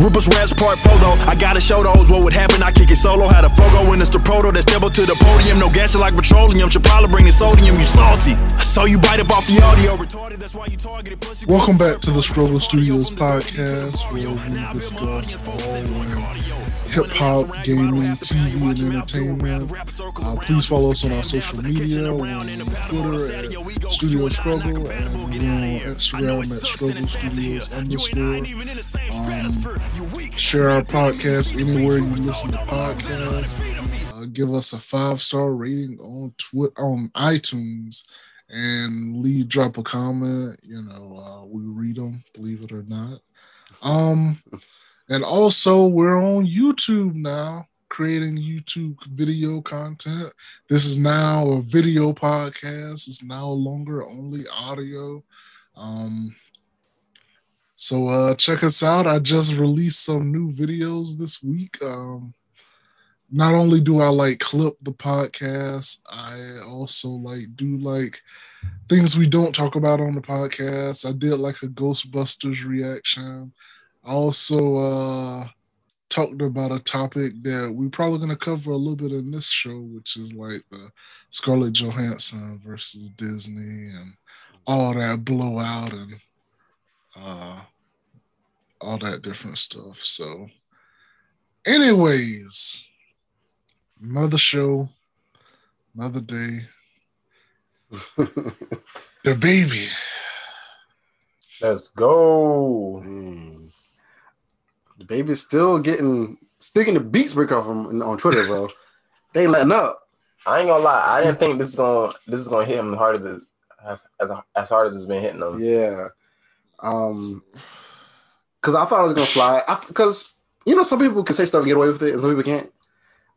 Rupert Rats Part Photo. I gotta show those what would happen. I kick it solo. Had a Fogo it's the proto that up to the podium. No gas like petroleum. Should probably bring the sodium. You salty. So you bite up off the audio. Retarded. That's why you targeted. Pussy. Welcome back to the Struggle Studios podcast, where we discuss all hip hop, gaming, TV, and entertainment. Uh, please follow us on our social media. On Twitter at Studio Struggle, and on Instagram at Struggle Studios underscore. Um, share our podcast anywhere you listen to podcasts. Uh, give us a five star rating on Twitter on iTunes and leave drop a comment. You know, uh, we read them, believe it or not. Um, and also we're on YouTube now, creating YouTube video content. This is now a video podcast. It's no longer only audio. Um, so uh, check us out. I just released some new videos this week. Um, not only do I like clip the podcast, I also like do like things we don't talk about on the podcast. I did like a Ghostbusters reaction. Also uh talked about a topic that we're probably gonna cover a little bit in this show, which is like the Scarlett Johansson versus Disney and all that blowout and uh all that different stuff. So anyways, another show, another day. DaBaby. Let's go. Mm. DaBaby's still getting sticking the beats breaker from on Twitter, bro. they ain't letting up. I ain't gonna lie. I didn't think this is gonna this is gonna hit him hard as it, as as hard as it's been hitting him. Yeah. Um. Because I thought I was gonna fly. Because you know some people can say stuff and get away with it, and some people can't.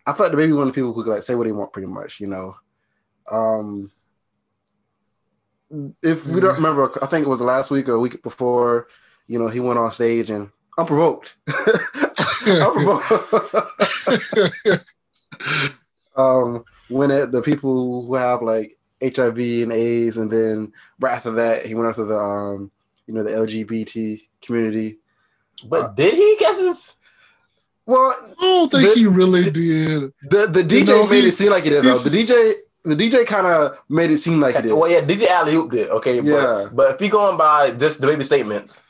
I thought DaBaby one of the people who could like say what they want, pretty much. You know. Um. If we don't remember, I think it was last week or a week before. You know, he went on stage and unprovoked. unprovoked. um, when it, the people who have like HIV and AIDS, and then right after that, he went after the um, you know, the LGBT community. But uh, did he guess his? Well, I don't think the, he really did. The the DJ you know, made it seem like he did though. The DJ the DJ kind of made it seem like he did. Well, yeah, DJ Alley Oop did. Okay, yeah. But, but if you going by just DaBaby statements,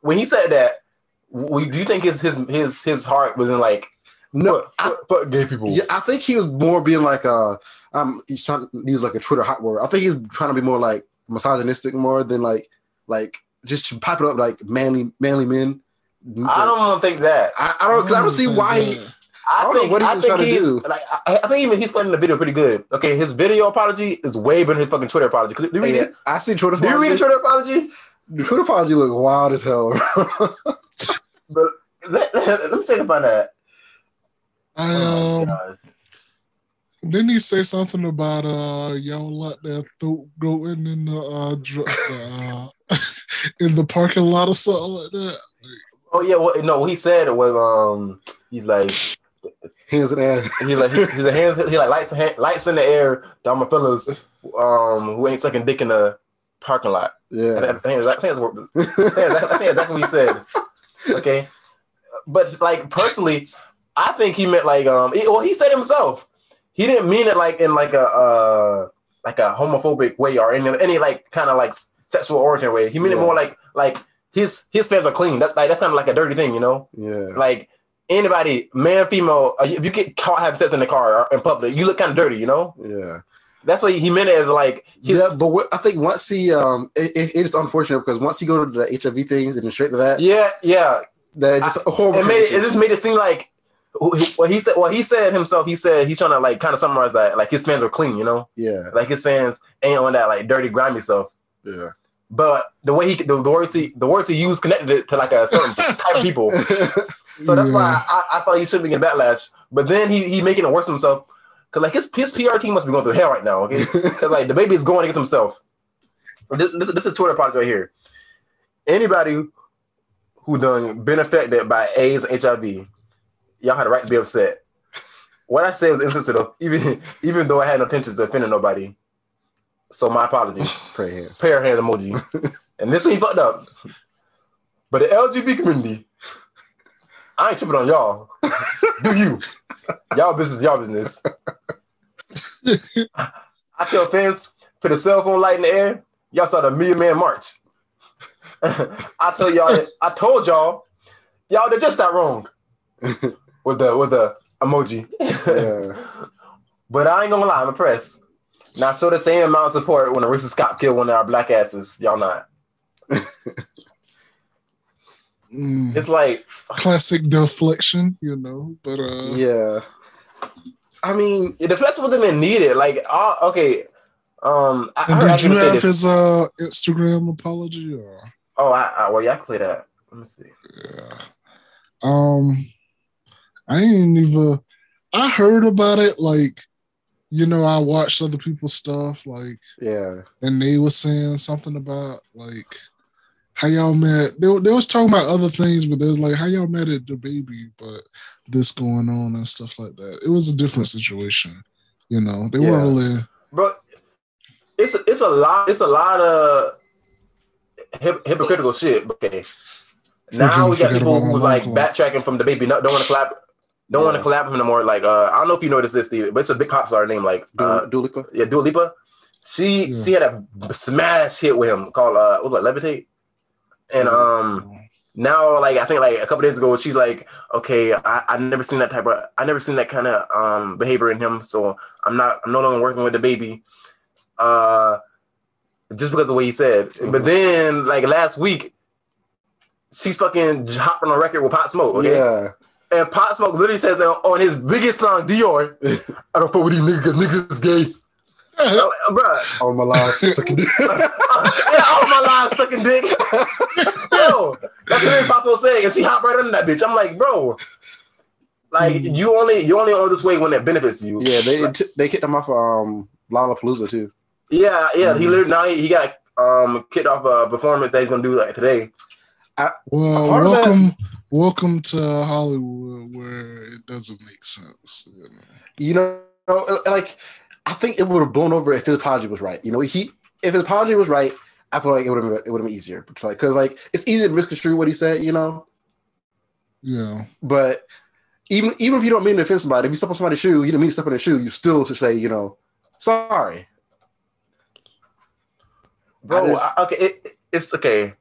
when he said that, we do you think his his his his heart was in like no, but gay people. Yeah, I think he was more being like uh um he's trying to use like a Twitter hot word. I think he's trying to be more like misogynistic more than like like just pop it up like manly manly men. I don't think that. I, I don't because I don't see why. He, I, I think, what he's I think he's, Like, I, I, think even he's playing the video pretty good. Okay, his video apology is way better than his fucking Twitter apology. Do you read it? I see Twitter. Do you read the Twitter apology? The Twitter apology look wild as hell. but let, let, me say about that. I oh, um. Didn't he say something about uh y'all let that throat go in in the uh, dr- uh in the parking lot or something like that? Oh yeah, well, no, what he said it was um he's like hands in the air. He's like he, he's a hands he like lights lights in the air. Down my fellas um who ain't sucking dick in the parking lot. Yeah, I, I, think, I, think, I, think, exactly what he said. Okay, but like personally, I think he meant like um. Well, he said himself. He didn't mean it like in like a uh like a homophobic way or any any like kind of like sexual origin way. He meant yeah. it more like like his his fans are clean. That's like that sounded like a dirty thing, you know? Yeah. Like anybody, man, female, uh, if you get caught having sex in the car or in public, you look kind of dirty, you know? Yeah. That's what he meant it as like his, yeah, but what, I think once he um it, it, it's unfortunate because once he go to the HIV things and then straight to that yeah yeah. that just I, horrible it made it, it just made it seem like what he said well he said himself he said he's trying to like kind of summarize that like his fans are clean you know? Yeah. Like his fans ain't on that like dirty grimy stuff. Yeah. But the way he the, the words he the words he used connected it to like a certain type of people. So that's yeah. why I, I thought he should be getting backlash. But then he he making it worse for himself Cause like his his PR team must be going through hell right now, okay? Cause like DaBaby is going against himself. This, this, this is Twitter project right here. Anybody who done been affected by AIDS or HIV, y'all had a right to be upset. What I said was insensitive, even even though I had no intentions of offending nobody. So my apologies. Prayer hands. Prayer hands emoji. and this one fucked up. But the LGBT community I ain't tripping on y'all. Do you? Y'all business, y'all business. I tell fans, put a cell phone light in the air. Y'all saw the Million Man March. I told y'all, that, I told y'all, y'all did just that wrong with the with the emoji. Yeah. but I ain't gonna lie, I'm impressed. Now show the same amount of support when a racist cop killed one of our black asses. Y'all not. Mm, It's like classic deflection, you know. But uh, yeah. I mean, the flex wasn't even needed. Like, uh, okay, um, I, I and heard did you have his uh Instagram apology or? Oh, I, I, well, yeah, I can play that. Let me see. Yeah. Um, I ain't even. I heard about it. Like, you know, I watched other people's stuff. Like, yeah. and they were saying something about like how y'all met. They, they was talking about other things, but there's like how y'all met at DaBaby, but this going on and stuff like that. It was a different situation. You know, they Yeah. weren't really. bro. It's it's a lot. It's a lot of hip, hypocritical shit. Okay, now we got people about my who like long backtracking from DaBaby. No, don't want to clap. Don't want to collab him no more. Like uh, I don't know if you know this, is Steve, but it's a big pop star name, like uh, Dua, Dua Lipa? yeah, Dua Lipa. She Yeah. she had a smash hit with him called uh, what was it, Levitate, and um now like I think like a couple days ago she's like okay I I never seen that type of I never seen that kind of um behavior in him so I'm not I'm no longer working with DaBaby. Uh just because of what he said. But Mhm. then like last week she's fucking hopping on a record with Pop Smoke okay? Yeah. and Pop Smoke literally says that on his biggest song Dior. I don't fuck with these niggas niggas is gay I'm like, bruh On my live. sucking dick. yeah, all my life sucking dick. bro, that's what impossible saying. And she hopped right under that bitch. I'm like, bro, like Mm. you only you only own this way when it benefits you. yeah, they they kicked him off of um, Lollapalooza too. yeah, yeah. He Mm. literally now he, he got um kicked off a performance that he's gonna do like today. Well, part that- welcome, welcome to Hollywood, where it doesn't make sense. You know? You know, like I think it would have blown over if his apology was right. You know, he if his apology was right, I feel like it would have it would have been easier. Like, because like it's easy to misconstrue what he said. You know, Yeah. but even even if you don't mean to offend somebody, if you step on somebody's shoe, you don't mean to step on their shoe, you still should say, you know, sorry. Bro, I just- I- okay, it, it- it's okay. I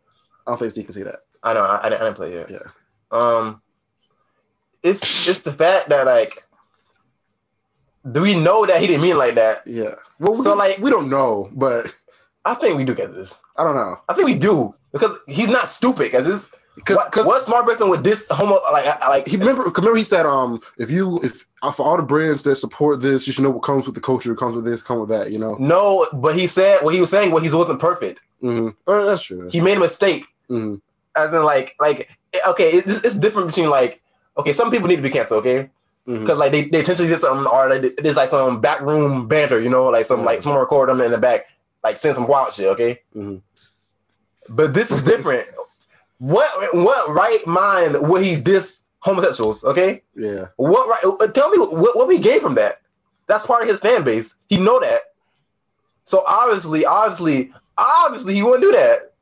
don't think Steve can see that. I know I, I, didn't, I didn't play it. Yeah. Um, it's it's the fact that like, do we know that he didn't mean it like that? Yeah. Well, we So, like- we don't know, but I think we do get this. I don't know I think we do because he's not stupid. Because this because what, what smart person with this homo like I- like he remember remember he said um if you if uh, for all the brands that support this you should know what comes with the culture comes with this come with that you know no, but he said what he was saying. What he wasn't perfect. mm-hmm. oh, that's true He made a mistake. hmm As in like like okay, it's, it's different between like okay, some people need to be canceled. Okay, because like they, they intentionally did something or they, there's like some backroom banter. You know, like some like someone record them in the back, like send some wild shit. Okay, Mhm. but this is different. what what right mind would he diss homosexuals? Okay. yeah What right? uh, Tell me what, what we gain from that. That's part of his fan base. He know that. So obviously, obviously, obviously, he wouldn't do that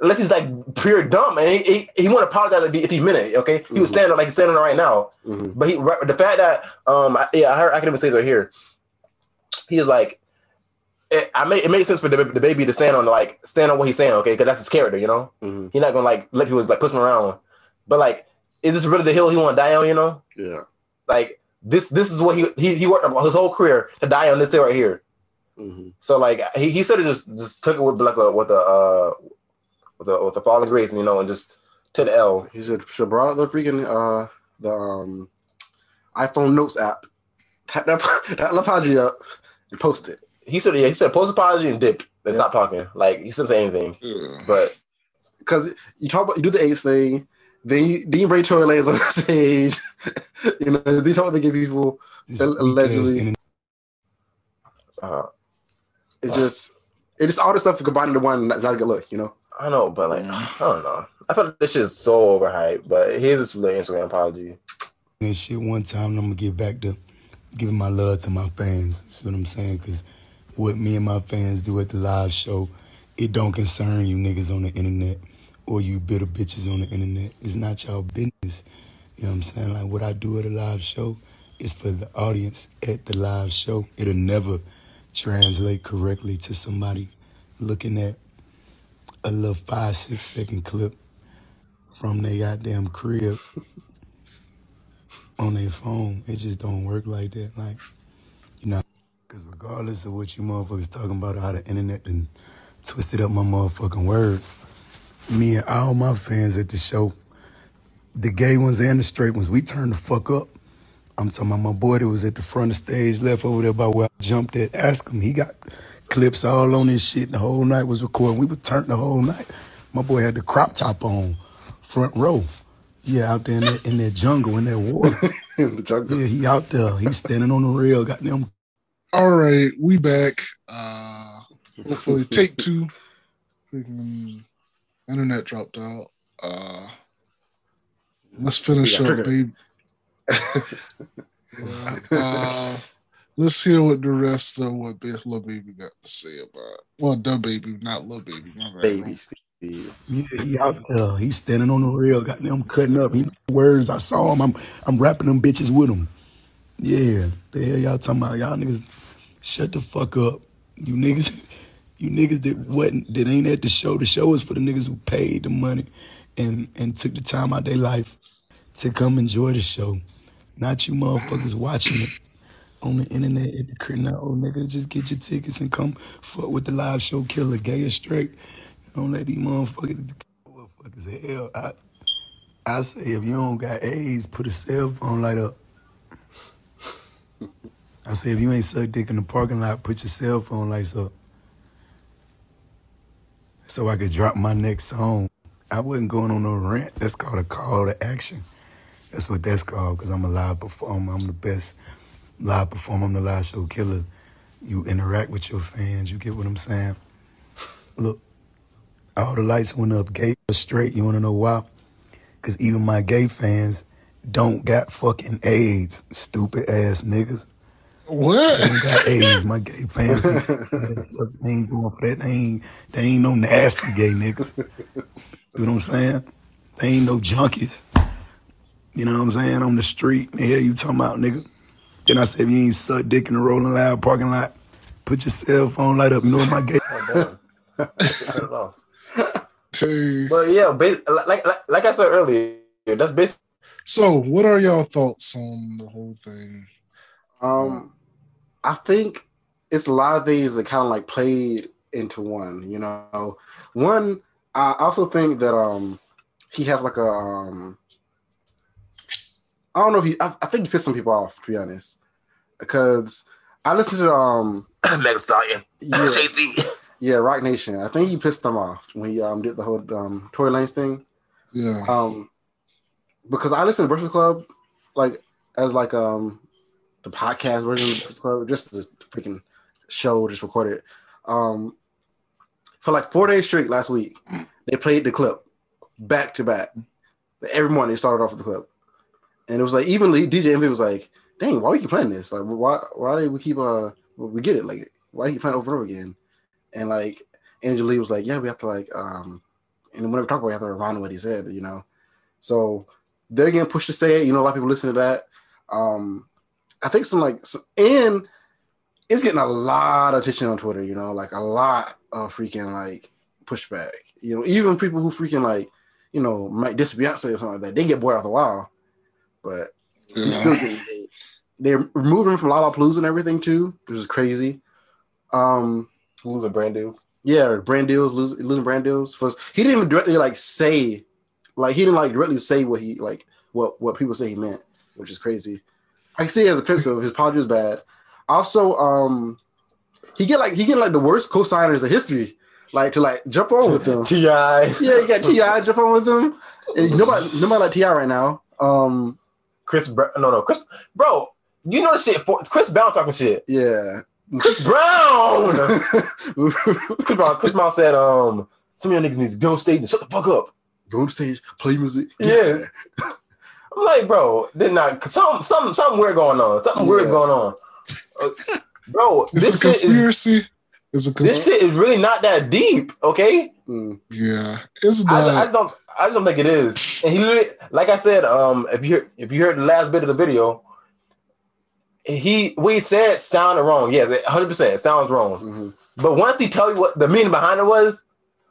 unless he's like pure dumb and he he, he wouldn't apologize if he, if he meant it. Okay, he was Mhm. standing like he's standing right now. hmm But he the fact that um I, yeah I heard I can even say it right here. He is like. It, I made, it made sense for the, the baby to stand on like stand on what he's saying, okay? Because that's his character, you know. hmm He's not gonna like let people like push him around. But like, is this really the hill he want to die on? You know, yeah like this this is what he he, he worked his whole career to die on this hill right here. hmm So like he, he should have just just took it with like a with a uh with a with a falling grace, and you know, and just to the L. he should should have brought out the freaking uh the um iPhone Notes app tap that that apology up and post it He said yeah, he said post apology and dip and Yeah. stop talking. Like he shouldn't say anything. Yeah. But because you talk about you do the AIDS thing then you, then you bring Tory on the stage you know they talk about the gay people This allegedly. uh, it just it just all the stuff combined into one not, not a good look you know I know, but like mm. I don't know. I feel like this shit's so overhyped. But here's this little Instagram apology. and shit one time, I'm gonna get back to giving my love to my fans. See what I'm saying? Because what me and my fans do at the live show, it don't concern you niggas on the internet or you bitter bitches on the internet. It's not y'all business. You know what I'm saying? Like what I do at a live show is for the audience at the live show. It'll never translate correctly to somebody looking at a little five, six second clip from their goddamn crib on their phone. It just don't work like that. Like, you know, because regardless of what you motherfuckers talking about, how the internet and twisted up my motherfucking word, me and all my fans at the show, the gay ones and the straight ones, we turned the fuck up. I'm talking about my boy that was at the front of stage, left over there by where I jumped at. Ask him. He got clips all on this shit. The whole night was recording. We were turned the whole night. My boy had the crop top on, front row. Yeah, out there in that, in that jungle, in that water. in the jungle. Yeah, he out there. He's standing on the rail. Got them. All right, we back. Uh hopefully take two. Freaking internet dropped out. Uh let's finish up, triggered. baby. yeah, uh, let's hear what the rest of what Big Lil Baby got to say about. Well, DaBaby, not Lil Baby. My. Baby Steve. Yeah, he out there. He's standing on the rail. Got them cutting up. He know words. I saw him. I'm I'm rapping them bitches with him. Yeah, the hell y'all talking about? Y'all niggas, shut the fuck up. You niggas, you niggas that wasn't that ain't at the show. The show is for the niggas who paid the money and and took the time out their life to come enjoy the show. Not you motherfuckers watching it on the internet at the crib. No, nigga, just get your tickets and come fuck with the live show killer, gay or straight. Don't let these motherfuckers, motherfuckers hell. I, I say if you don't got AIDS, put a cell phone light up. I say if you ain't suck dick in the parking lot, put your cell phone lights up. So I could drop my next song. I wasn't going on no rant. That's called a call to action. That's what that's called, because I'm a live performer. I'm the best live perform. I'm the live show killer. You interact with your fans. You get what I'm saying? Look, all the lights went up gay or straight. You want to know why? Because even my gay fans don't got fucking AIDS, stupid ass niggas. They What? ain't got AIDS. My gay fans they, they ain't going for that. They ain't, they ain't no nasty gay niggas. You know what I'm saying? They ain't no junkies. You know what I'm saying? On the street. Hell you talking about, nigga? Then I said, if you ain't suck dick in the Rolling Loud parking lot, put your cell phone light up. You know what my gate. Oh, damn. I don't know. Hey. But yeah, bas- like, like like I said earlier, that's basically So, what are y'all thoughts on the whole thing? Um, I think it's a lot of things that kind of like played into one. You know, one. I also think that um he has like a um I don't know if he I, I think he pissed some people off to be honest because I listened to um Mega Stallion, yeah JT. yeah Roc Nation. I think he pissed them off when he um did the whole um Tory Lanez thing. Yeah. Um, because I listened to Breakfast Club like as like um the podcast version of Breakfast Club, just the freaking show, just recorded. Um, for like four days straight last week, they played the clip back to back. Every morning they started off with the clip, and it was like even DJ Envy was like, "Dang, why we keep playing this? Like, why why do we keep uh we get it? Like, why do you playing over and over again?" And like Angela Yee was like, "Yeah, we have to like um." And whenever we talk about, it, we have to remind what he said, you know. So they're getting pushed to say it. You know, a lot of people listen to that. Um, I think some like, so, and it's getting a lot of attention on Twitter. You know, like a lot of freaking like pushback. You know, even people who freaking like, you know, might diss Beyonce or something like that, they get bored after a while. But he's still getting hate. They're removing him from Lollapalooza and everything too, which is crazy. Um, losing brand deals. yeah, brand deals, losing, losing brand deals. First, he didn't even directly like say, like he didn't like directly say what he like what what people say he meant, which is crazy. I can see it as offensive. His apology is bad. Also, um, he get like he get like the worst co-signers of history, like to like jump on with them. Ti. yeah, you got Ti jump on with them. And nobody nobody like Ti right now. Um, Chris, Br- no, no, Chris, bro. You know the shit. For, Chris Brown talking shit. yeah. Chris Brown. Chris Brown. Chris Brown said, um, some of your niggas need to go on stage and shut the fuck up. Go on stage, play music. Yeah. I'm like, bro, then not something, something, something weird going on. Something weird going on, Uh, bro. It's This a shit is conspiracy. It's a this shit is really not that deep. Okay, Mm. Yeah, it's I, I don't. I just don't think it is. And he literally, like I said, um, if you heard, if you heard the last bit of the video, he what he said sounded wrong. Yeah, hundred percent sounds wrong. Mhm. But once he tell you what the meaning behind it was,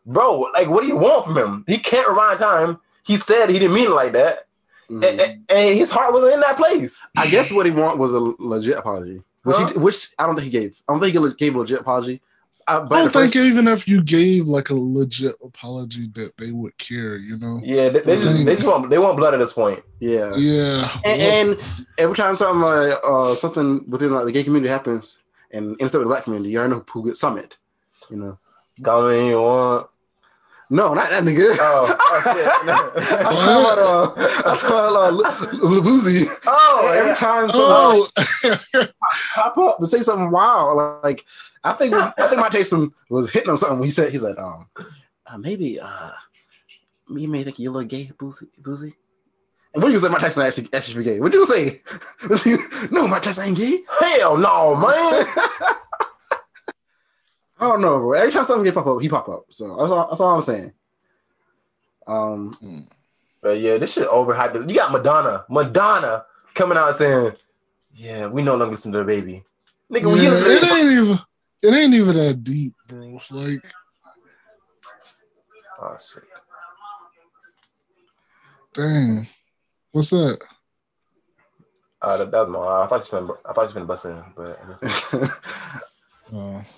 bro, like what do you want from him? He can't rewind time. He said he didn't mean it like that, Mhm. and, and- and his heart wasn't in that place. I guess what he want was a legit apology, which Huh? he, which I don't think he gave. I don't think he gave a legit apology. I, but I don't think first- even if you gave like a legit apology that they would care, you know. Yeah, they, they just they just want they want blood at this point. yeah. Yeah, And, and every time something like uh, something within like, the gay community happens, and instead of the black community, you already know who gets summit. You know, Come in, you want? no, not that nigga. Oh, oh shit! I'm talking about uh, I'm uh, Lil Boosie. oh, Every yeah. time someone oh, pop up to say something wild, like I think I think Mike Tyson was hitting on something. When he said he said, um, uh, maybe uh, you may think you look gay, Boosie, Boosie. And what you say, Mike Tyson actually actually be gay? What do you say? no, Mike Tyson ain't gay. Hell no, man. I don't know, bro. Every time something get pop up, he pop up. So that's all, that's all I'm saying. Um, But yeah, this shit overhyped. You got Madonna, Madonna coming out saying, "Yeah, we no longer listen to DaBaby." Nigga, when yeah, listen it ain't even it ain't even that deep, bro. Like oh shit, Dang. What's that? uh, that, that was my. I thought you been. I thought you been busting, but I Oh.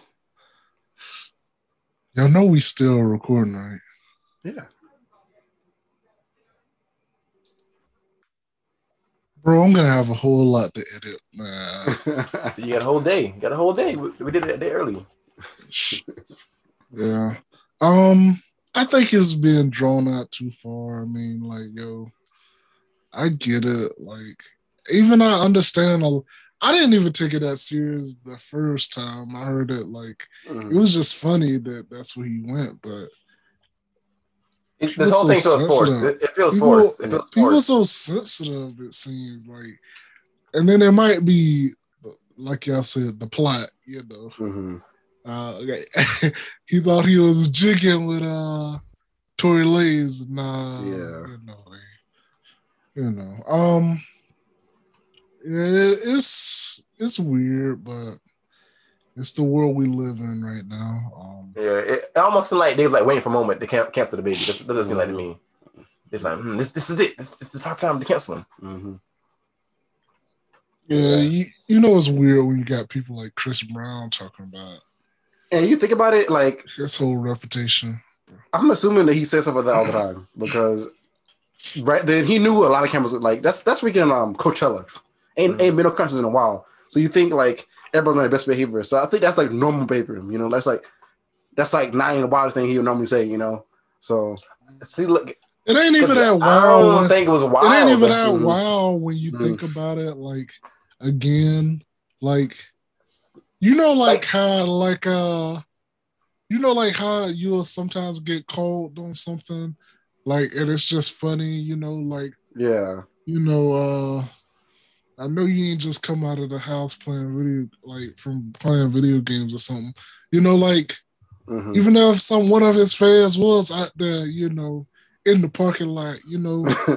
Y'all know we still recording, right? yeah. Bro, I'm gonna have a whole lot to edit, man. you got a whole day. You got a whole day. We, we did it that day early. Yeah. Um, I think it's being drawn out too far. I mean, like, yo, I get it. Like, even I understand. a- I didn't even take it that serious the first time I heard it. Like, it Mhm. was just funny that that's where he went. But It, this whole so thing feels forced. It, it feels people, forced. It feels people forced. so sensitive. It seems like, and then it might be like y'all said, the plot. You know, Mhm. uh, okay. he thought he was jigging with uh Tory Lanez. Nah, Yeah. you know, you know. Um, yeah, it- it's it's weird, but it's the world we live in right now. Um, Yeah, it, it almost seemed like they was like waiting for a moment to can- cancel DaBaby. That, that doesn't seem like to me. It's like hmm, this. This is it. This, this is the time to cancel him. Mhm. yeah, you, you know it's weird when you got people like Chris Brown talking about And you think about it, like his whole reputation. I'm assuming that he says something like that all the time because right then he knew a lot of cameras would like that's that's freaking um Coachella. Ain't ain't been no concerts in a while. So you think like everyone's on their best behavior. So I think that's like normal behavior, you know, that's like that's like not even the wildest thing he would normally say, you know. So See, look, It ain't even that wild. I don't when- think it was wild. it ain't even that Mhm. wild when you Mhm. think about it. Like again, like you know, like, Like- how like uh, you know, like how you'll sometimes get cold on something, like and it's just funny. You know, like yeah. you know, uh, I know you ain't just come out of the house playing video, like from playing video games or something. You know, like Mhm. even if some one of his fans was out there, you know, in the parking lot, you know,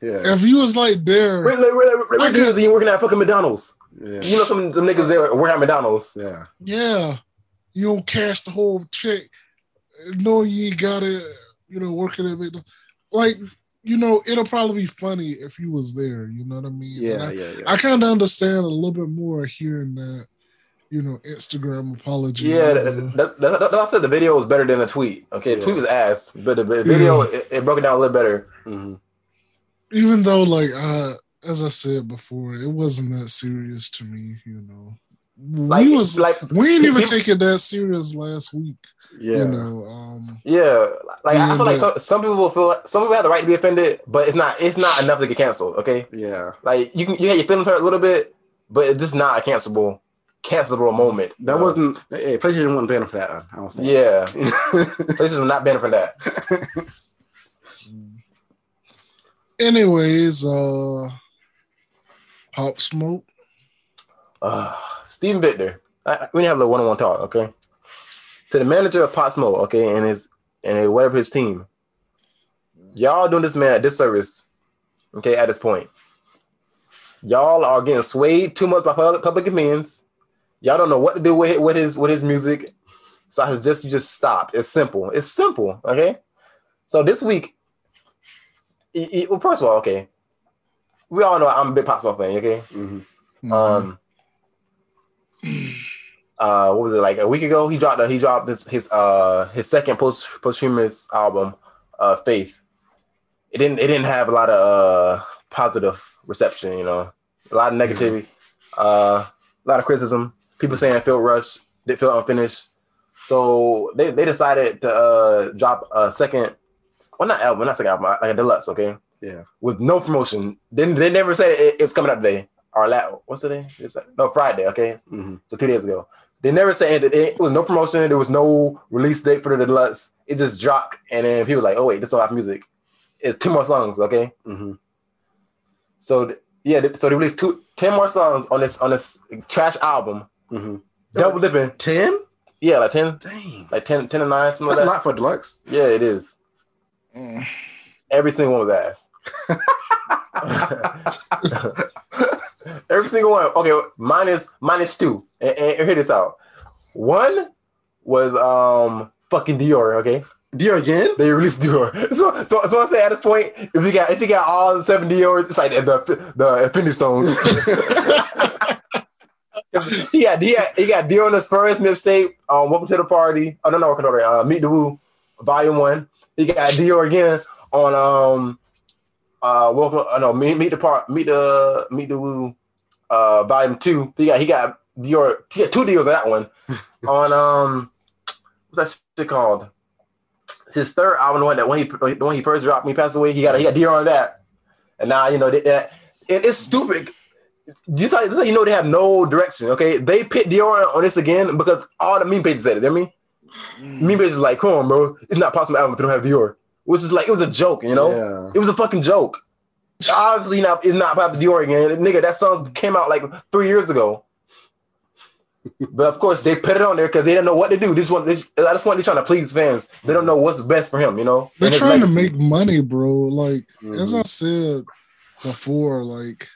yeah. if he was like there. Wait, wait, wait, wait, I wait, could- wait, you working at fucking McDonald's. Yeah. You know some of them niggas there work at McDonald's. Yeah. Yeah, you don't cash the whole check, No, you ain't got it. You know, working at McDonald's. like you know, it'll probably be funny if you was there. You know what I mean? Yeah, I, yeah, yeah. I kind of understand a little bit more hearing that. You know, Instagram apology. Yeah, you that, that, that, that- I said the video was better than the tweet. Okay, the Yeah. tweet was ass, but the, the video it, it broke it down a little better. Mhm. even though, like, uh, as I said before, it wasn't that serious to me. You know, Like, we was like we ain't even people- take it that serious last week. Yeah. You know, um, Yeah, like I feel like some, some people will feel some people have the right to be offended, but it's not it's not enough to get canceled. Okay, Yeah. like you can you have your feelings hurt a little bit, but this is not a cancelable cancelable moment. That know? wasn't hey, PlayStation wasn't paying for that. I don't think. yeah. Places are not banning for that. anyways, uh, Pop Smoke. Uh, Steven Victor. I, we need to have a little one-on-one talk, okay? To the manager of Pop Smoke, okay, and his and whatever his team. Y'all doing this man a disservice. Okay, at this point, y'all are getting swayed too much by public, opinions. Y'all don't know what to do with with his with his music. So I suggest you just stop. It's simple. It's simple. Okay. So this week, e- e- well, first of all, okay, we all know I'm a big Pop Smoke fan. Okay. Mhm. Um, uh, what was it like a week ago? He dropped a, he dropped this his uh his second post posthumous album, uh, Faith. It didn't it didn't have a lot of uh positive reception. You know, a lot of negativity, uh, a lot of criticism. People saying it felt rushed, it felt unfinished. So they, they decided to uh drop a second, well not album, not second album, like a deluxe. Okay, Yeah. with no promotion. Then they never said it, it was coming out today or la- what's the day? It's like, no Friday. Okay, Mhm. so two days ago. They never said that it, was no promotion. There was no release date for the deluxe. It just dropped, and then people were like, oh wait, this is Apple Music. It's two more songs. Okay, Mhm. so th- yeah, th- so they released two, 10 more songs on this on this trash album. Mhm. Double dipping. Ten? Yeah, like 10, Dang. like 10, 10 and 9, something like That's a that. lot for deluxe. Yeah, it is. Mm. Every single one was ass. Every single one. Okay, minus minus two. And, and hear this out. One was um fucking Dior. Okay, Dear again? they released Dior. So so so I say at this point, if you got if you got all the seven Dior's, it's like the the, the Infinity Stones. he got he got he got Dior on his first mixtape. Um, welcome to the party. Oh no no the party. Uh, Meet the Woo, Volume One. He got Dior again on um uh welcome uh, know meet meet the part meet the meet the Woo uh Volume Two. He got he got Dior he got two on that one on um what's that shit called? His third album, the one that when he the one he first dropped, when he passed away, he got he got Dior on that, and now you know that, that it, it's stupid. Just like, just like you know, they have no direction. Okay, they put Dior on this again because all the meme pages said it. You know what I mean, meme pages like, come on, bro, it's not possible album if they don't have Dior. Which is like it was a joke, you know. Yeah. It was a fucking joke. Obviously, not it's not about the Dior again, nigga. That song came out like three years ago. but of course, they put it on there because they didn't know what to do. This one, they, at this point, they're trying to please fans. They don't know what's best for him, you know. They're and his trying to make money, bro. Like as Mhm. I said before, like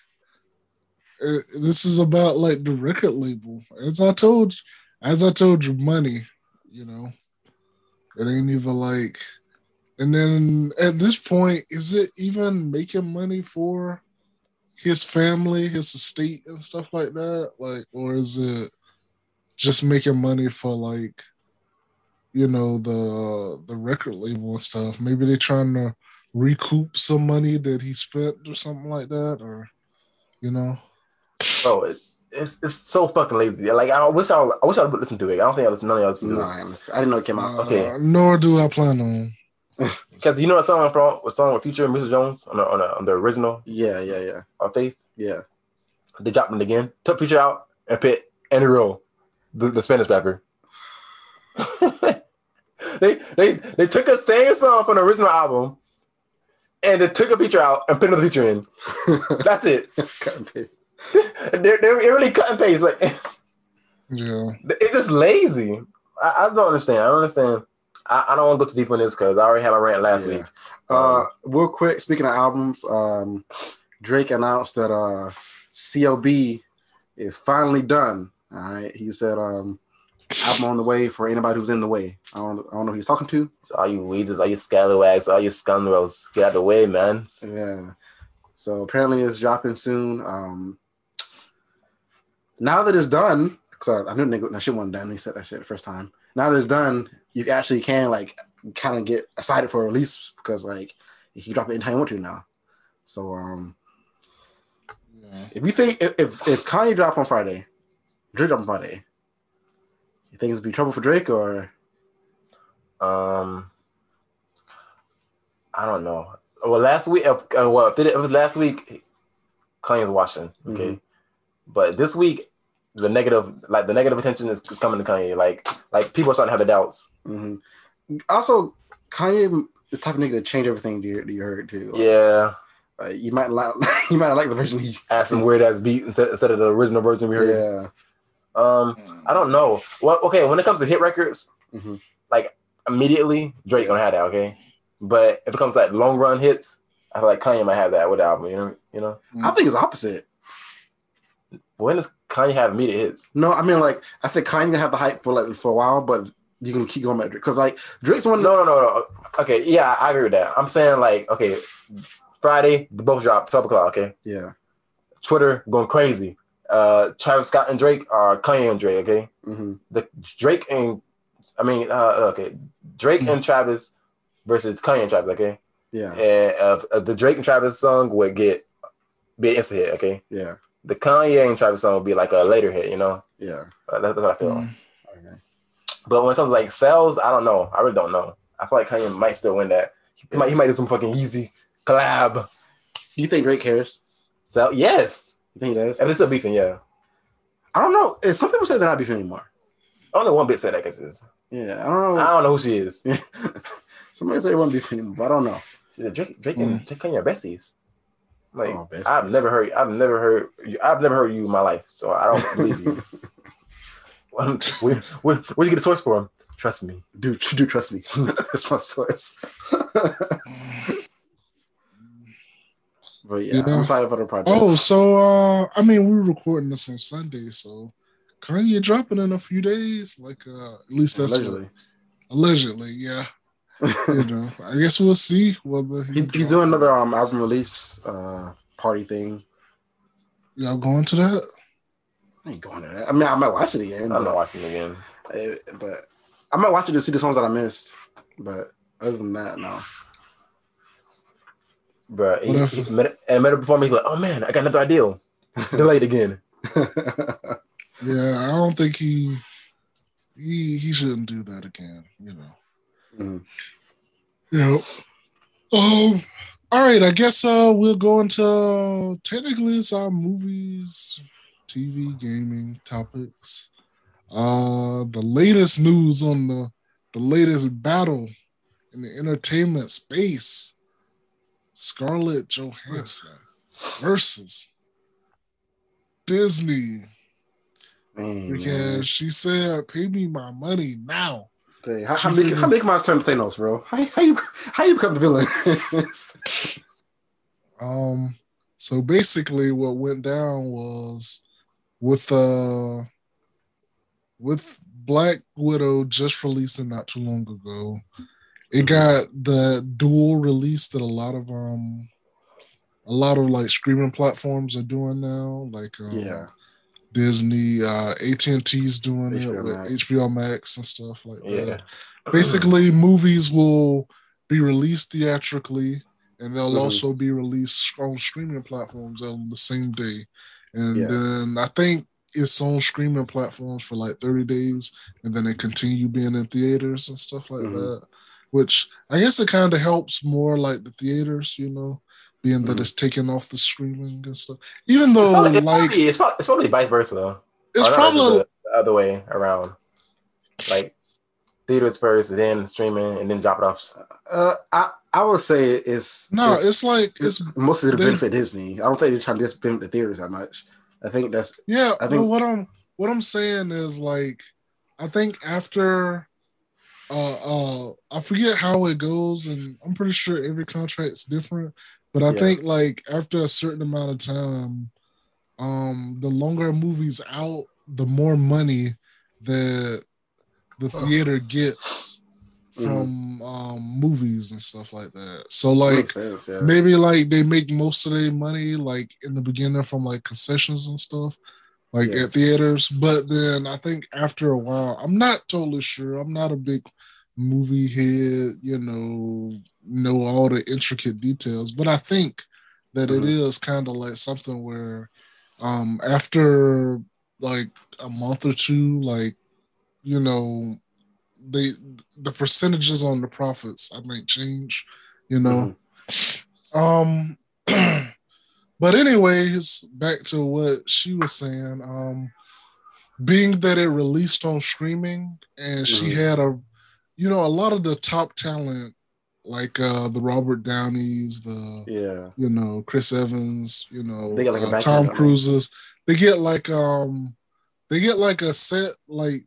uh, this is about like the record label. As I told, as I told you, money. You know, it ain't even like. And then at this point, is it even making money for his family, his estate, and stuff like that? Like, or is it just making money for like you know the the record label and stuff. Maybe they're trying to recoup some money that he spent or something like that, or you know. Oh, it, it's it's so fucking lazy. Like I wish I I wish I would listen to it. I don't think I listened. None of y'all No. I didn't- I didn't know it came out. Okay. Uh, nor do I plan on. Because you know what song from? a song with Future and Mr. Jones on the on the, on the original Yeah, yeah, yeah, on Faith? yeah. They dropped it again. Took Future out and put Andy Roll, the, the Spanish rapper. they they they took the same song from the original album, and they took a feature out and put another feature in. That's it. Cut and paste. They're, they're really cut and paste. Like Yeah, it's just lazy. I, I don't understand. I don't understand. I, I don't want to go too deep on this because I already had a rant last Yeah. week. Uh, real quick, speaking of albums, um, Drake announced that uh, CLB is finally done. All right, he said um, album on the way for anybody who's in the way. I don't, I don't know who he's talking to. So all you weeds, all you scallywags, all you scoundrels, get out of the way, man. Yeah. So apparently it's dropping soon. Um, now that it's done, because I, I knew nigga, that shit wasn't done. He said that shit the first time. Now that it's done, you actually can like kind of get excited for a release because like you can drop it anytime you want to now. So um, yeah. if you think if if, if Kanye drop on Friday, Drake drop on Friday, you think it's be trouble for Drake or Um, I don't know. Well, last week, uh, uh, well, if it was last week, Kanye's watching. Okay, Mhm. but this week, the negative, like the negative attention is, is coming to Kanye. Like, like people are starting to have the doubts. Mhm. also Kanye the type of nigga to change everything you, you heard too. Like, Yeah, uh, you might like you might like the version he add some weird ass beat instead, instead of the original version we heard. yeah. Um, I don't know. Well, okay, when it comes to hit records, Mhm. like immediately, Drake gonna have that, okay? But if it comes to like long run hits, I feel like Kanye might have that with the album. You know, you know. I think it's opposite. When does Kanye have immediate hits? No, I mean like I think Kanye have the hype for like for a while, but you can keep going back because like Drake's one. No, no, no, no. Okay, yeah, I agree with that. I'm saying like, okay, Friday, the both drop twelve o'clock. Okay, Yeah. Twitter going crazy. Uh, Travis Scott and Drake are Kanye and Drake. Okay, hmm the Drake and I mean, uh, okay, Drake and Travis versus Kanye and Travis. Okay, Yeah. and uh, uh, the Drake and Travis song would get be an instant hit. Okay, Yeah. The Kanye and Travis song would be like a later hit. You know, Yeah. Uh, that's, that's what I feel. Mm. Okay. But when it comes to like sales, I don't know. I really don't know. I feel like Kanye might still win that. He might, he might do some fucking easy collab. Do you think Drake cares? So yes, You think he does? if it's still beefing, yeah. I don't know. Some people say they're not beefing anymore. Only one bit said that because Yeah. I don't know. I don't know who she is. Somebody say they won't beefing anymore, but I don't know. Drake, Drake and Drake Kanye are besties. Like Oh, besties. I've never heard, I've never heard, you, I've never heard you in my life, so I don't believe you. Well, where, where, where'd you get the source from? Trust me. Dude, do trust me. That's my source. but yeah, Yeah. I'm excited for the project. Oh, so uh I mean we were recording this on Sunday, so Kanye dropping in a few days, like uh at least that's what- allegedly. allegedly, yeah. You know, I guess we'll see whether he, he's doing another um album release uh party thing. y'all going to that. I ain't going to that. I mean, I might watch it again. I'm not watching it again. but I might watch it to see the songs that I missed. But other than that, no. But he, What if- he met, and met it before me. He's like, oh man, I got another idea. Delayed again. Yeah, I don't think he he he shouldn't do that again, you know. Mhm. Yeah. Um all right, I guess uh we'll go into technically it's our movies, TV, gaming topics. Uh the latest news on the the latest battle in the entertainment space. Scarlett Johansson versus Disney Man, because man. she said, "Pay me my money now." Dang, how, how, big, how big my turn to Thanos, bro? How, how you how you become the villain? Um, so basically, what went down was with uh with Black Widow just releasing not too long ago. It got the dual release that a lot of um a lot of like streaming platforms are doing now, like um, yeah, Disney, uh, AT and T's doing HBO it with Max. HBO Max and stuff like Yeah. that. Basically, movies will be released theatrically, and they'll Mhm. also be released on streaming platforms on the same day. And Yeah. then I think it's on streaming platforms for like 30 days, and then they continue being in theaters and stuff like Mhm. that. Which I guess it kind of helps more like the theaters, you know, being that Mhm. it's taken off the streaming and stuff. Even though, It's probably, like, it's, probably, it's probably vice versa though. it's Or not probably the, the other way around. Like theaters first, then streaming, and then drop it off. uh, I I would say it's no, it's, like it's it's mostly to they- benefit Disney. I don't think they're trying to just benefit the theaters that much. I think that's yeah. I I think- what I'm what I'm saying is like I think after uh uh I forget how it goes, and I'm pretty sure every contract's different. But I Yeah. think like after a certain amount of time, um, the longer a movie's out, the more money that the theater gets Mm-hmm. from um movies and stuff like that. So like sense. Yeah, maybe like they make most of their money like in the beginning from like concessions and stuff like Yeah. at theaters but then i think after a while i'm not totally sure i'm not a big movie head you know know all the intricate details but i think that it Mhm. is kind of like something where um after like a month or two like you know they the percentages on the profits i think change you know um but anyways back to what she was saying um being that it released on streaming and she Mhm. had a you know a lot of the top talent like uh the robert downeys the yeah, you know chris evans you know They like uh, tom end on it. cruises they get like um they get like a set like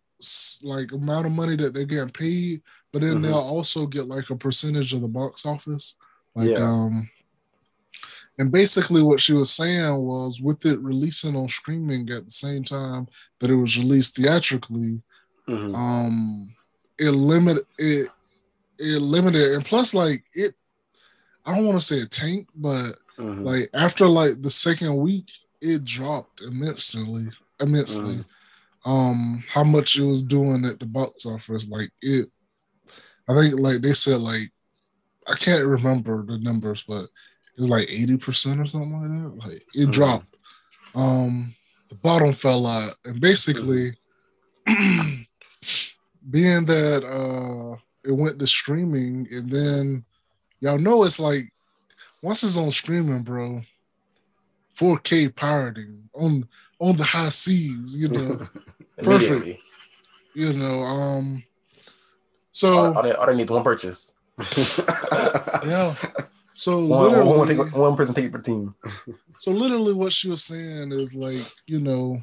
like amount of money that they're getting paid, but then Mhm. they'll also get like a percentage of the box office. Like Yeah. um and basically what she was saying was with it releasing on streaming at the same time that it was released theatrically, Mhm. um it limited it it limited and plus like it I don't want to say it tanked, but Mhm. like after like the second week, it dropped immensely, immensely. Mm-hmm. Um, how much it was doing at the box office, like it. I think like they said like I can't remember the numbers, but it was like eighty percent or something like that. Like it Mhm. dropped. Um, the bottom fell out, and basically, being that uh it went to streaming, and then y'all know it's like once it's on streaming, bro, 4K pirating on on the high seas, you know, Immediately. you know. Um, so all, they, all they need one purchase. yeah, so One, one, one, literally, take, one person take per team. so literally, what she was saying is like, you know,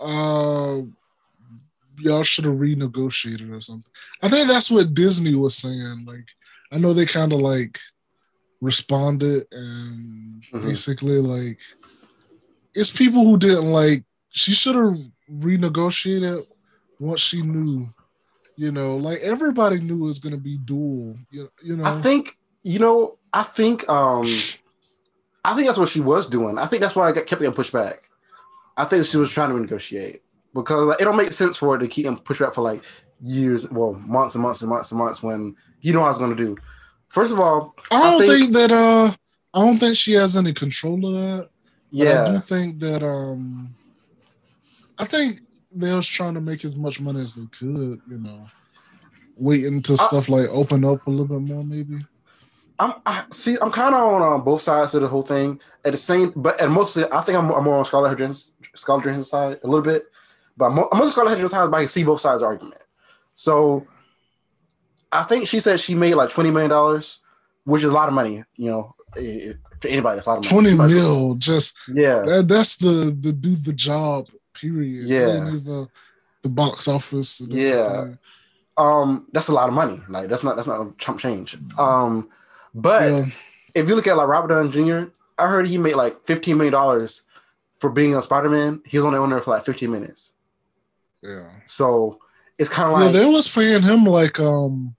uh, y'all should have renegotiated or something. I think that's what Disney was saying. Like, I know they kind of like responded and Mhm. basically like it's people who didn't like she should have renegotiated once she knew you know like everybody knew it was going to be dual you, you know I think you know. I think um, I think that's what she was doing. I think that's why I got, kept getting pushed back. I think she was trying to renegotiate because like, it don't make sense for her to keep getting pushed back for like years, well, months and months and months and months when you know what I was going to do. First of all, I don't I think, think- that uh I don't think she has any control of that. Yeah. I do think that um I think they was trying to make as much money as they could, you know. Waiting until stuff like open up a little bit more, maybe. I'm I, see. I'm kind of on um, both sides of the whole thing at the same, but and mostly I think I'm, I'm more on Scarlett Johansson's Scarlett Johansson's side a little bit, but I'm, mo- on Scarlett. But I can see both sides of the argument. So I think she said she made like twenty million dollars, which is a lot of money. You know, for anybody, that's a lot of money. Twenty mil, just Yeah, that, that's the the do the job, period. Yeah. ain't even the box office. Yeah. um, that's a lot of money. Like that's not that's not a chump change. Um, but Yeah. if you look at like Robert Downey Jr., I heard he made like fifteen million dollars for being on Spider Man. He's only on there for like fifteen minutes. Yeah. So it's kind of yeah, like they was paying him like um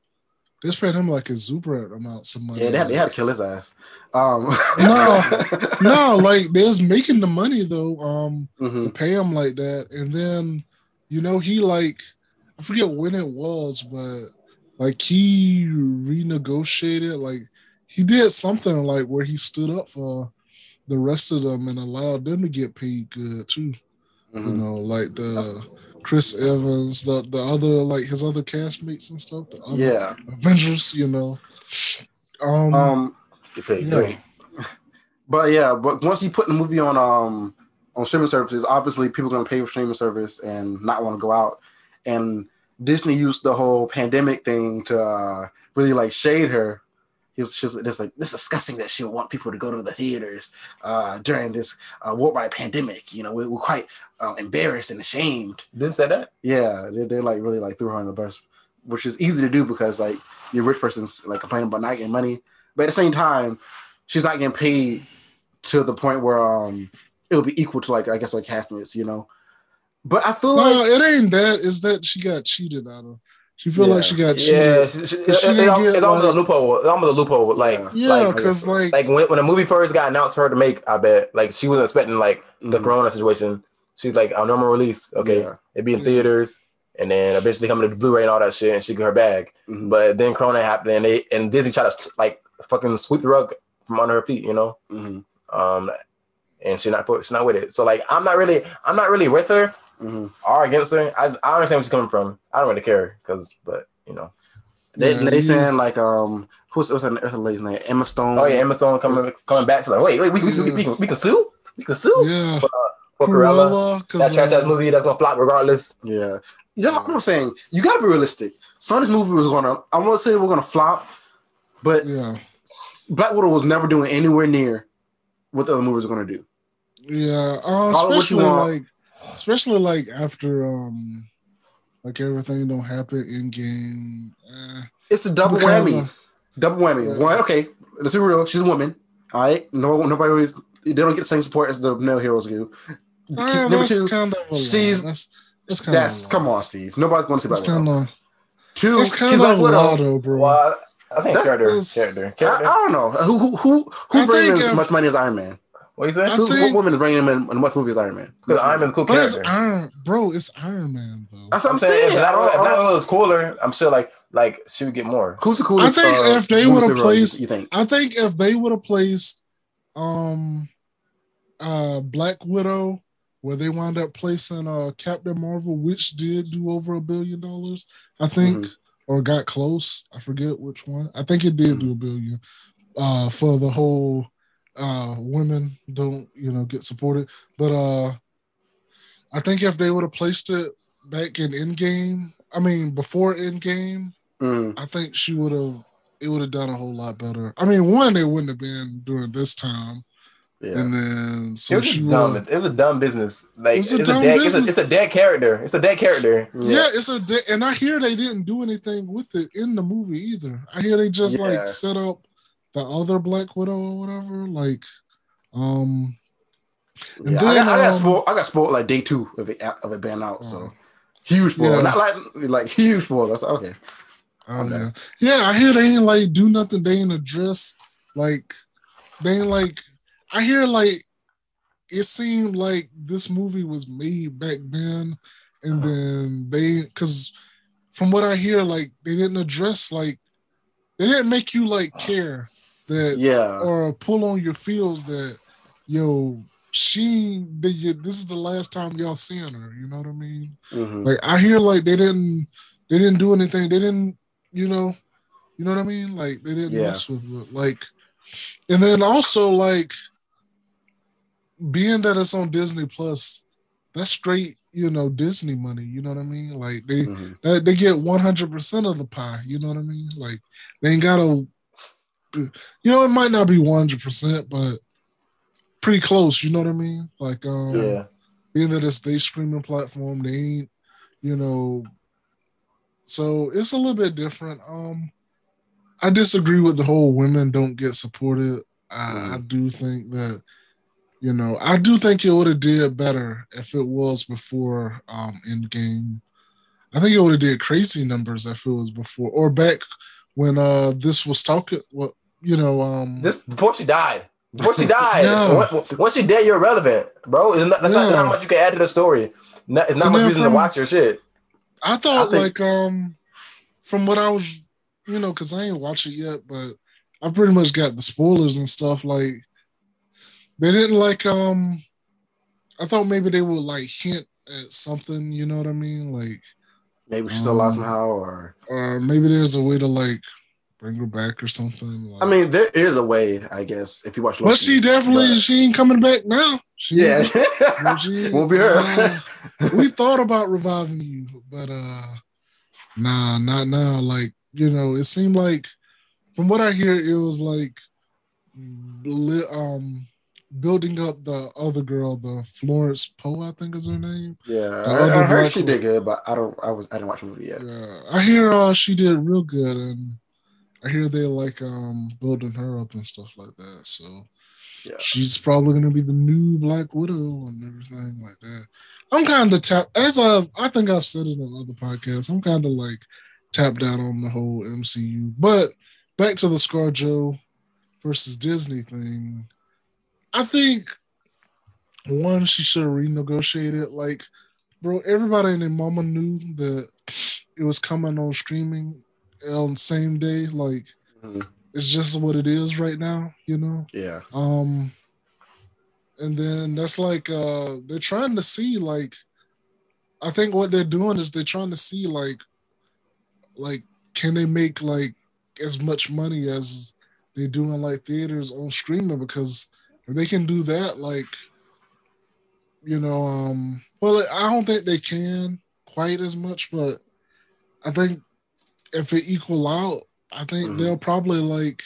they was paying him like exuberant amounts of money. yeah, they had, they had to kill his ass. Um, No. no, like they was making the money though, um, Mhm. to pay him like that. And then, you know, he like I forget when it was, but like he renegotiated, like he did something like where he stood up for the rest of them and allowed them to get paid good too. You Mhm. know, like the Chris Evans, the the other like his other castmates and stuff, the other Yeah. Avengers, you know. Um, Um, Yeah. great. but yeah, but once you put the movie on um on streaming services, obviously people are gonna pay for streaming service and not want to go out. And Disney used the whole pandemic thing to uh, really like shade her. He was just, just like this is disgusting that she would want people to go to the theaters uh, during this uh, worldwide pandemic. You know, we, we're quite uh, embarrassed and ashamed. Didn't say that. Yeah, they, they like really like threw her on the bus, which is easy to do because like your rich person's like complaining about not getting money, but at the same time, she's not getting paid to the point where um it would be equal to like I guess like castmates, you know. But I feel no, like it ain't that. It's that she got cheated out of. She feel Yeah. like she got Yeah, cheated. she, she, she it- didn't it's, get, it's almost like- a loophole. It's almost a loophole. Like, Yeah. Yeah, like, because like, like when, when the movie first got announced for her to make, I bet like she wasn't expecting like the Mhm. Corona situation. She's like, "Our normal release, okay, Yeah. it'd be in Yeah. theaters, and then eventually coming to the Blu-ray and all that shit, and she get her bag." Mhm. But then Corona happened, and they and Disney tried to like fucking sweep the rug from under her feet, you know. Mhm. Um, and she's not she's not with it. So like, I'm not really I'm not really with her Mhm. or against her. I, I understand where she's coming from. I don't really care because, but you know. They, Yeah, they saying like um who's what's her, what's her lady's name Emma Stone. Oh yeah, Emma Stone coming coming back. So like, wait, wait, we, we, we, we, can, we can sue? We can sue yeah, for Cruella. Cruella, That because trash ass movie that's gonna flop regardless. Yeah. You know what I'm saying? You gotta be realistic. Some of this movie was gonna I wanna say we're gonna flop, but yeah, Black Widow was never doing anywhere near what the other movies were gonna do. yeah, uh, Call it what you especially want. like, especially like after um like everything don't happen in game. Eh, It's a double Kinda- whammy. Double whammy. Yeah. One, okay, let's be real. She's a woman. All right. No, nobody. They don't get the same support as the male heroes do. ah, Number that's two, kind of she's- that's that's kind That's of come on, Steve. Nobody's going to see That's Black Widow. Two, that's she's kind Black of a Widow. lie, bro. Well, I think That character, is- character, I, I don't know who who who who I bringing think in as much money as Iron Man. What you say? I Who, think- what woman is bringing him in, in what movie is Iron Man? Because Iron Man's a cool But it's. Iron, bro. It's Iron Man, though. That's what I'm, I'm saying, saying. if I that, don't- if that don't- was cooler, I'm sure like like she would get more. Who's the coolest? I think uh, if they would've superhero you- placed- you think? I think if they would have placed um uh Black Widow where they wound up placing uh Captain Marvel, which did do over a billion dollars, I think, or got close. I forget which one. I think it did do a billion uh for the whole uh women don't you know get supported. But uh I think if they would have placed it back in Endgame, I mean before Endgame, Mm, I think she would have. It would have done a whole lot better. I mean, one, it wouldn't have been during this time, yeah. and then It was she just would. dumb. It was dumb business. Like It's it's a a, dumb dead, it's a it's a dead character. It's a dead character. Yeah, it's a and I hear they didn't do anything with it in the movie either. I hear they just Yeah. like set up the other Black Widow or whatever. Like, um, and Yeah, I, then, got, I got um, spoiled. I got spoiled like day two of it of it being out. So huge spoiler, Yeah. not like like huge spoiler. So, okay, Oh yeah, yeah. I hear they ain't like do nothing. They ain't address like they ain't like. I hear like it seemed like this movie was made back then, and then they because from what I hear, like they didn't address like they didn't make you like care that yeah, or pull on your feels that yo she you, this is the last time y'all seeing her. You know what I mean? Mhm. Like I hear like they didn't they didn't do anything. They didn't, you know, you know what I mean? Like they didn't Yeah. mess with it. Like and then also like being that it's on Disney Plus, that's straight, you know, Disney money, you know what I mean? Like they Mhm. they, they get 100% of the pie, you know what I mean? Like they ain't got to you know, it might not be 100%, but pretty close, you know what I mean? Like um Yeah. being that it's they streaming platform, they ain't, you know, so it's a little bit different. Um, I disagree with the whole women don't get supported. I, I do think that, you know, I do think it would have did better if it was before um Endgame. I think it would have did crazy numbers if it was before or back when uh this was talking. Well, you know, um, Just before she died. Before she died. Yeah. Once- Once she dead, you're irrelevant, bro. It's not, that's not, Yeah. not much you can add to the story. Not, it's not much reason from- to watch your shit. I thought I think- like um from what I was you know because I ain't watch it yet, but I pretty much got the spoilers and stuff. Like they didn't like um I thought maybe they would like hint at something. You know what I mean? Like maybe she's alive Um, somehow, or or maybe there's a way to like bring her back or something. Like, I mean, there is a way, I guess, if you watch. but she definitely but- she ain't coming back now. She yeah, Well, she- won't be her. uh, we thought about reviving you, but uh nah, not now. Like, you know, it seemed like from what I hear, it was like li- um building up the other girl, the Florence Poe, I think is her name. yeah, I, I heard she did good, but I don't. I was. I didn't watch the movie yet. Yeah. I hear uh she did real good and I hear they like um building her up and stuff like that. So Yeah. she's probably gonna be the new Black Widow and everything like that. I'm kind of tapped as I I think I've said it on other podcasts. I'm kind of like tapped out on the whole MCU. But back to the ScarJo versus Disney thing. I think one she should have renegotiated. Like, bro, everybody and their mama knew that it was coming on streaming on the same day. Like, Mhm. it's just what it is right now, you know. Yeah, Um, and then that's like uh they're trying to see like I think what they're doing is they're trying to see like like can they make like as much money as they do in like theaters on streaming because if they can do that like you know um well I don't think they can quite as much but I think if it equal out I think Mhm. they'll probably like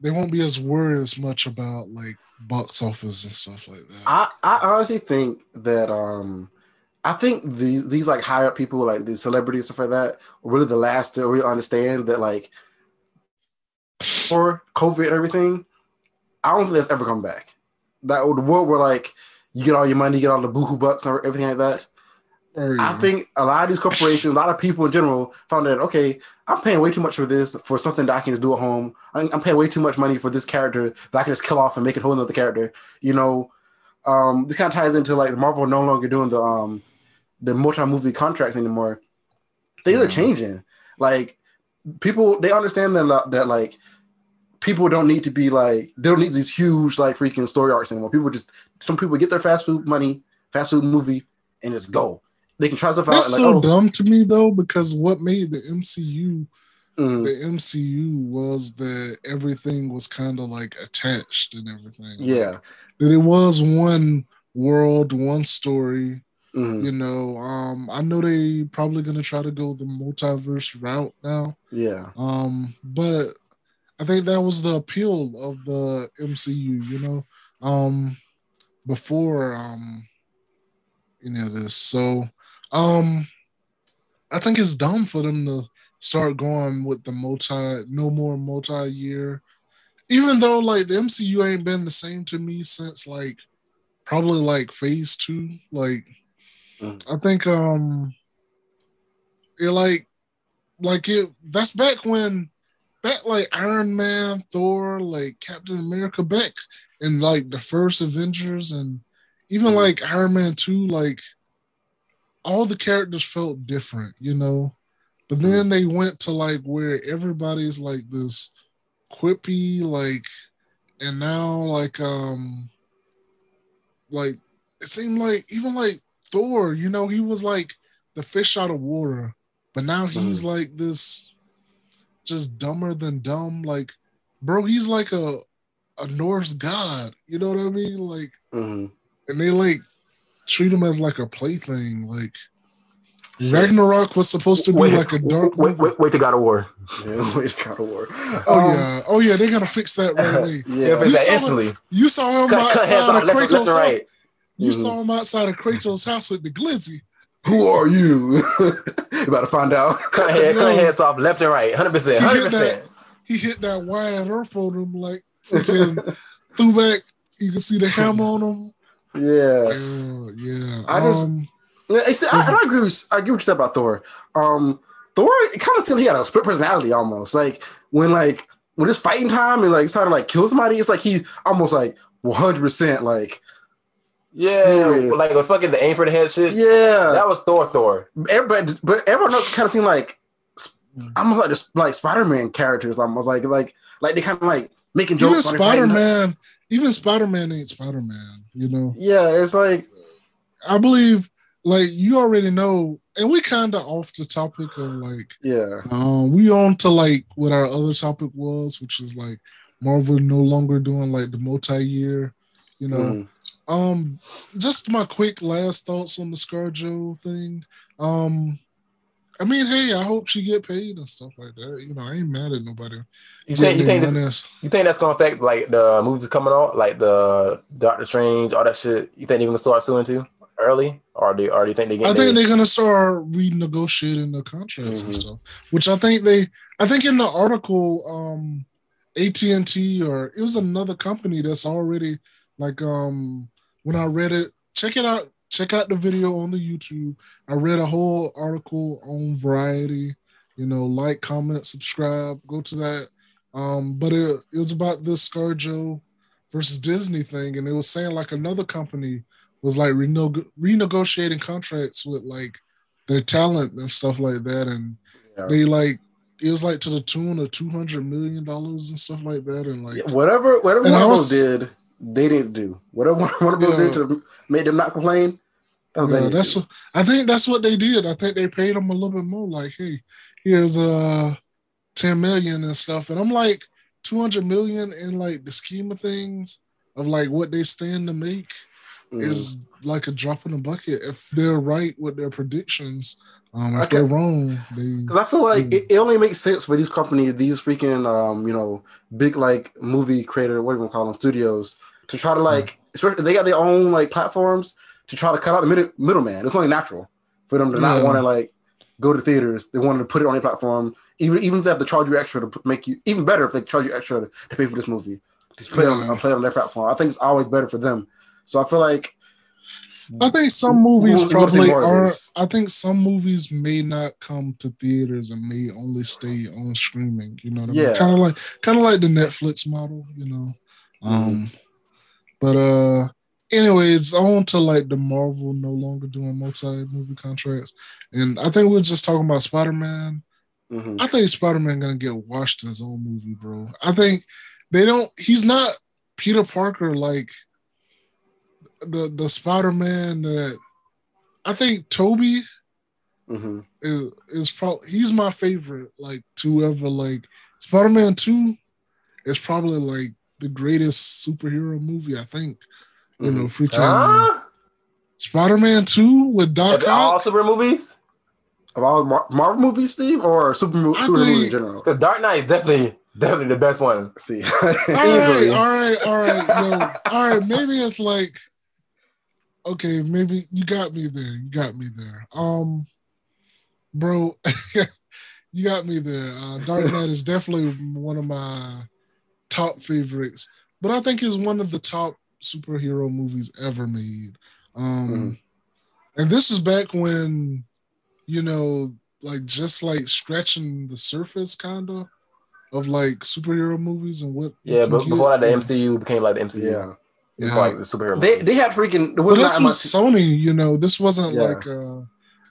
they won't be as worried as much about like box office and stuff like that. I, I honestly think that um I think these these like higher up people, like the celebrities stuff like that, really the last to really understand that like for COVID and everything, I don't think that's ever come back. That the world where like you get all your money, you get all the boohoo bucks and everything like that. Oh, I think a lot of these corporations, a lot of people in general, found that okay, I'm paying way too much for this for something that I can just do at home. I'm, I'm paying way too much money for this character that I can just kill off and make a whole another character. You know, um, this kind of ties into like Marvel no longer doing the um the multi movie contracts anymore. Things are Mhm. changing. Like people, they understand that that like people don't need to be like they don't need these huge like freaking story arcs anymore. People just some people get their fast food money, fast food movie, and just go. They can try stuff out. That's so like, oh, dumb to me though, because what made the MCU mm, the MCU was that everything was kind of like attached and everything. yeah, That it was one world, one story. mm, You know, um, I know they probably gonna try to go the multiverse route now. yeah, Um, but I think that was the appeal of the MCU, you know, um, before um any of this. So um I think it's dumb for them to start going with the multi no more multi-year. Even though like the MCU ain't been the same to me since like probably like phase two. Like Mm. I think um it like like it that's back when back like Iron Man, Thor, like Captain America, back in like the first Avengers and even Mhm. like Iron Man 2, like all the characters felt different, you know. But then they went to like where everybody's like this quippy, like, and now like um like it seemed like even like Thor, you know, he was like the fish out of water, but now he's like this just dumber than dumb. Like, bro, he's like a a Norse god. You know what I mean? Like, mm. and they like treat him as like a plaything. Like Ragnarok was supposed to be Wait, like a dark. wait, wait, wait to God of War. yeah. Wait, God of War. Oh Um, yeah, oh yeah, they're gonna fix that right away. Yeah, You that instantly. You saw him Cut, cut outside off of Kratos' left right. house. You Mhm. saw him outside of Kratos' house with the glizzy. Who are you? about to find out. Cut, head, cut heads off left and right. 100%. He hit 100%. that. He hit that wide earth on him like threw back. You can see the hammer on him. Yeah. Yeah, yeah. I just- um, I, see, I, I agree. With, I agree what you said about Thor. Um, Thor, it kind of seemed he had a split personality almost. Like when like when it's fighting time and like it's trying to like kill somebody, it's like he almost like one hundred percent like Yeah, Serious. like a fucking the aim for the head shit. yeah. That was Thor Thor. Everybody, but everyone else kind of seemed like almost like the, like Spider Man characters. Almost like like like they kind of like making jokes. when they're Spider Man, even Spider Man ain't Spider Man. You know, Yeah, it's like I believe like you already know, and we kind of off the topic of like yeah, um we on to like what our other topic was, which is like Marvel no longer doing like the multi year. You know, Mm. Um, just my quick last thoughts on the ScarJo thing. Um, I mean, hey, I hope she get paid and stuff like that. You know, I ain't mad at nobody. You think you think this, you think that's gonna affect like the movies coming out, like the Doctor Strange, all that shit? You think they're gonna start suing too early, or do or do you think they? I think they're gonna start renegotiating the contracts and Mhm. stuff, which I think they. I think in the article, um, AT and T or it was another company that's already like um when I read it, check it out. Check out the video on the YouTube. I read a whole article on Variety. You know, like, comment, subscribe, go to that. Um, but it, it was about this ScarJo versus Disney thing, and it was saying like another company was like renego- renegotiating contracts with like their talent and stuff like that, and Yeah. they like it was like to the tune of two hundred million dollars and stuff like that, and like Yeah, whatever whatever one was- did, they didn't do. Whatever one of those Yeah. did to make them not complain. That Yeah, that's what I think. That's what they did. I think they paid them a little bit more. Like, hey, here's uh ten million and stuff. And I'm like, two hundred million in like the scheme of things of like what they stand to make Mhm. is like a drop in the bucket. If they're right with their predictions, um, if Okay. they're wrong, they Because I feel like Mm. it, it only makes sense for these companies, these freaking, um, you know, big like movie creator, what do you want to call them, studios, to try to like, especially they got their own like platforms to try to cut out the middle middleman. It's only natural for them to not Yeah. want to like go to theaters. They wanted to put it on their platform, even even if they have to charge you extra to make you even better if they charge you extra to, to pay for this movie Just play Yeah. on play it on their platform. I think it's always better for them. So I feel like I think some movies We'll- we'll probably are. I think some movies may not come to theaters and may only stay on streaming. You know what I mean? Yeah. Kind of like, kind of like the Netflix model. You know. Um, Mm-hmm. But uh, anyways, on to like the Marvel no longer doing multi movie contracts, and I think we we're just talking about Spider Man. mhm. I think Spider Man gonna get washed in his own movie, bro. I think they don't. He's not Peter Parker like the the Spider Man that I think Tobey Mhm. is is probably he's my favorite. Like to ever like Spider Man Two is probably like the greatest superhero movie. I think you know free time. Huh? Spider Man Two with Doc Of all Ock. super movies? of all Mar- Marvel movies, Steve, or super mo- I super movies in general. The Dark Knight is definitely definitely the best one. See, all right, all right, all right, yo, all right. Maybe it's like, okay, maybe you got me there. You got me there. Um, bro, you got me there. Uh, Dark Knight is definitely one of my top favorites, but I think it's one of the top superhero movies ever made. Um, and this is back when, you know, like just like scratching the surface, kind of. Of like superhero movies and what Yeah, but get. before that, the MCU became like the MCU. yeah, Yeah. like the superhero. they they had freaking. There But this was. Sony, you know. This wasn't Yeah. like uh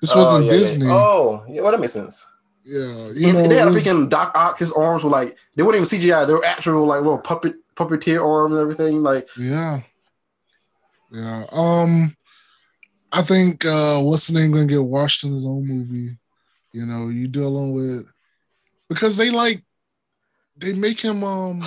this Oh, wasn't yeah, yeah. Disney. Yeah, Oh, yeah, well that makes sense. You And know. they had a freaking Doc Ock. His arms were like they weren't even CGI. They were actual like little puppet puppeteer arms and everything. Like yeah. Yeah. Um I think uh what's the name gonna get washed in his own movie. You know, you dealing with because they like they make him um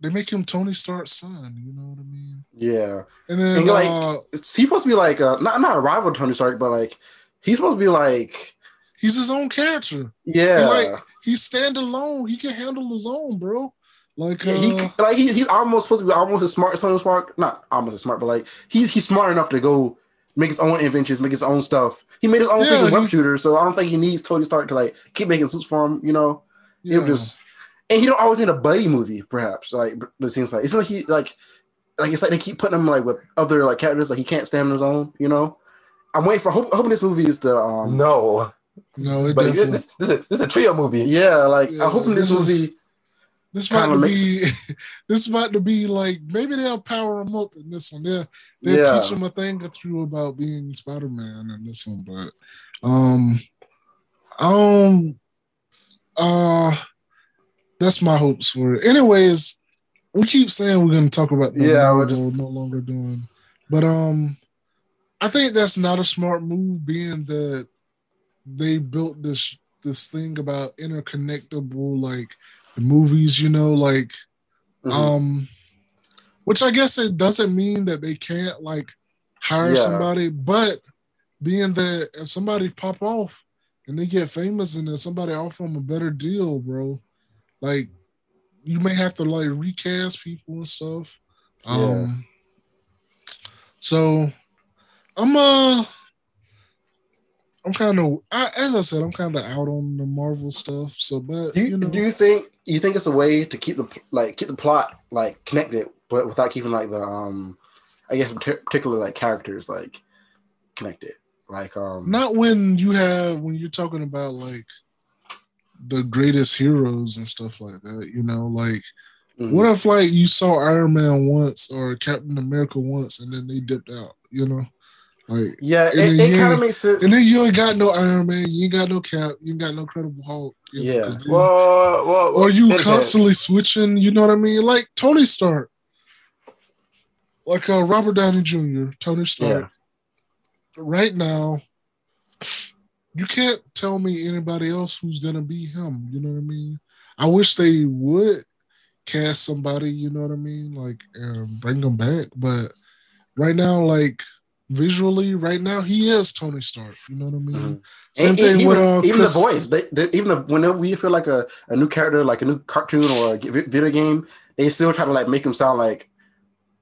they make him Tony Stark's son, you know what I mean? yeah, And then And, like, uh he's supposed to be like uh, not not a rival to Tony Stark, but like he's supposed to be like he's his own character. yeah. like, He's standalone. He can handle his own, bro. Like Yeah, uh, he like he, he's almost supposed to be almost as smart as Tony Stark. Not almost as smart, but like he's he's smart enough to go make his own inventions, make his own stuff. He made his own Yeah, freaking he- web shooter, so I don't think he needs Tony Stark to like keep making suits for him. You know, yeah. it just and he don't always need a buddy movie. Perhaps like it seems like it's like he like like it's like they keep putting him like with other like characters like he can't stand on his own. You know, I'm waiting for hope, hoping this movie is the um No, no, it but definitely. this, this, is, this is a trio movie. yeah like Yeah, I hope this, this is- movie. This to be this is about to be like maybe they'll power him up in this one. They'll they'll Yeah. teach him a thing or two about being Spider Man in this one, but um um uh that's my hopes for it. Anyways, we keep saying we're gonna talk about the Yeah, we're just- no longer doing, but um I think that's not a smart move being that they built this this thing about interconnectable like the movies, you know, like Mhm. um which I guess it doesn't mean that they can't like hire Yeah. somebody, but being that if somebody pop off and they get famous and then somebody offer them a better deal, bro, like you may have to like recast people and stuff. Um so I'm uh I'm kind of, as I said, I'm kind of out on the Marvel stuff. So, but Do you, you know, do you think you think it's a way to keep the like keep the plot like connected, but without keeping like the um, I guess partic- particular like characters like connected, like um, not when you have when you're talking about like the greatest heroes and stuff like that. You know, like mhm. what if like you saw Iron Man once or Captain America once and then they dipped out. You know, like yeah, it, it kind of makes sense. and then you ain't got no Iron Man, you ain't got no Cap, you ain't got no Credible Hulk. you know, Yeah. 'cause then- Well, well, or you depends. constantly switching. You know what I mean? Like Tony Stark, like uh, Robert Downey Jr. Tony Stark. Right now, you can't tell me anybody else who's gonna be him. You know what I mean? I wish they would cast somebody. You know what I mean? Like um, bring them back. But right now, like visually, right now he is Tony Stark. You know what I mean? Mhm. Same And thing even, with uh, even Chris- the voice, they, they, even the, whenever we feel like a, a new character, like a new cartoon or a video game, they still try to like make him sound like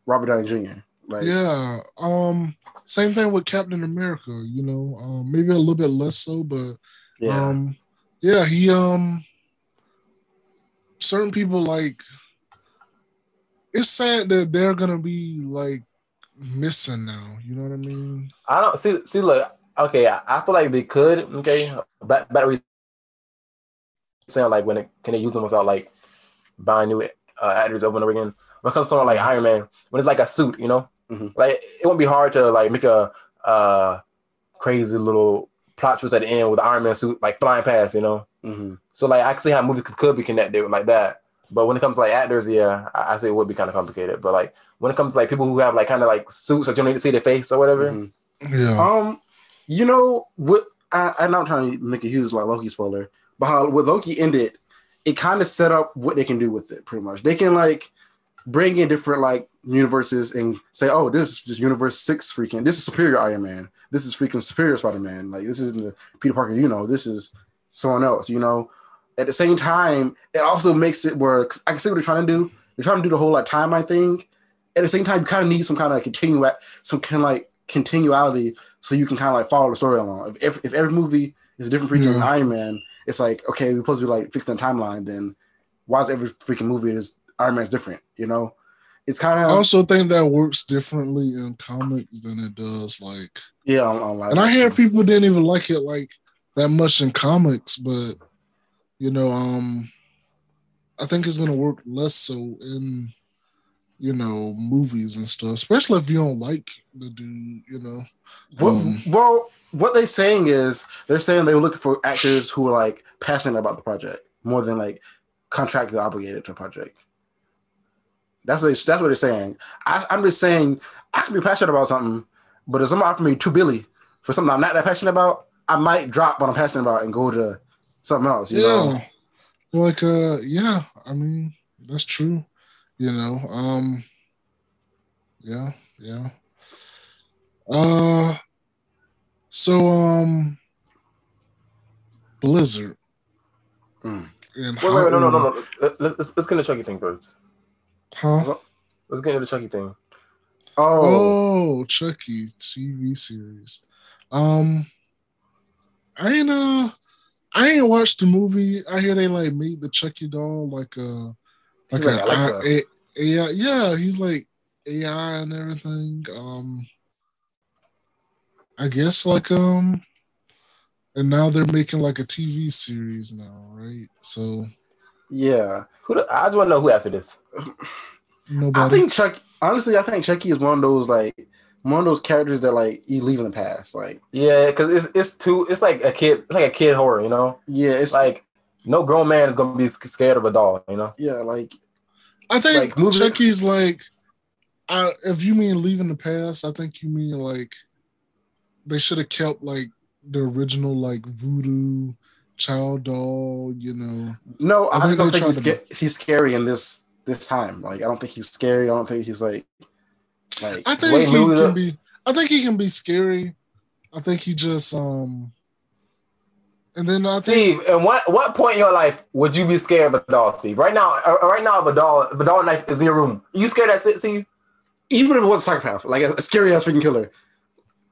Robert Downey Jr. Like, yeah. Um. Same thing with Captain America. You know, um, maybe a little bit less so, but yeah, um, yeah. He um. Certain people like. It's sad that they're gonna be like missing now. You know what I mean? I don't see. See, look. Okay, I, I feel like they could. Okay, but battery saying like when it, can they use them without like buying new uh, actors over and over again? When it comes to someone like Iron Man, when it's like a suit, you know, Mhm. like it won't be hard to like make a uh crazy little plot twist at the end with the Iron Man suit like flying past, you know. hmm So like I can see how movies could, could be connected like that. But when it comes to like actors, yeah, I, I say it would be kind of complicated. But like when it comes to like people who have like kind of like suits that you don't need to see their face or whatever, Mhm. Yeah. Um, you know what? I, I'm not trying to make a huge like Loki spoiler, but how with Loki ended, it kind of set up what they can do with it. Pretty much, they can like bring in different like universes and say, "Oh, this is just Universe Six freaking. This is Superior Iron Man. This is freaking Superior Spider Man. Like this isn't the Peter Parker. You know, this is someone else. You know." At the same time, it also makes it where 'cause I can see what they're trying to do. They're trying to do the whole like timeline thing. At the same time, you kind of need some kind of like continue some kind of like continuality so you can kind of like follow the story along. If, if, if every movie is a different freaking Yeah. Mm-hmm. Iron Man, it's like okay, we're supposed to be like fixing the timeline. Then why is every freaking movie is Iron Man's different? You know, it's kind of. I also think that works differently in comics than it does like yeah. Live and I hear people didn't even like it like that much in comics, but you know, um I think it's gonna work less so in you know movies and stuff, especially if you don't like the dude, you know. Well, Um, well, what they're saying is they're saying they were looking for actors who are like passionate about the project more than like contractually obligated to a project. That's what they, that's what they're saying. I, I'm just saying I can be passionate about something, but if someone offer me two billy for something I'm not that passionate about, I might drop what I'm passionate about and go to something else. You know? yeah. Like uh yeah, I mean, that's true. You know. Um yeah, yeah. Uh so um Blizzard. Mm. Wait, wait, wait, no, no, no, no. Let- Let's, let's, let's get into the Chucky thing first. Huh? Let's get into the Chucky thing. Oh, Oh, Chucky TV series. Um, I ain't uh, I ain't watched the movie. I hear they like made the Chucky doll like uh, like like a, a, AI. Yeah, he's like AI and everything. Um, I guess like um, and now they're making like a TV series now, right? So yeah. Who? The, I just want to know who answered this. nobody. I think Chuck. Honestly, I think Chucky is one of those like one of those characters that like you leave in the past. Like, Yeah, because it's it's too. It's like a kid. It's like a kid horror. You know, yeah, it's it's like no grown man is gonna be scared of a doll. You know. yeah, like I think Like, movie- Chucky's like, I, if you mean leaving the past, I think you mean like they should have kept like the original like voodoo child doll, you know. No, I I, think don't think he's, tried sca- he's scary in this this time. Like, I don't think he's scary. I don't think he's like like I think he movie can be. I think he can be scary. I think he just um. And then I think Steve, at what what point in your life would you be scared of a doll, Steve? Right now, uh, right now, if a doll, if a doll knife is in your room, you scared of that, Steve? even if it was a psychopath, like a, a scary ass freaking killer,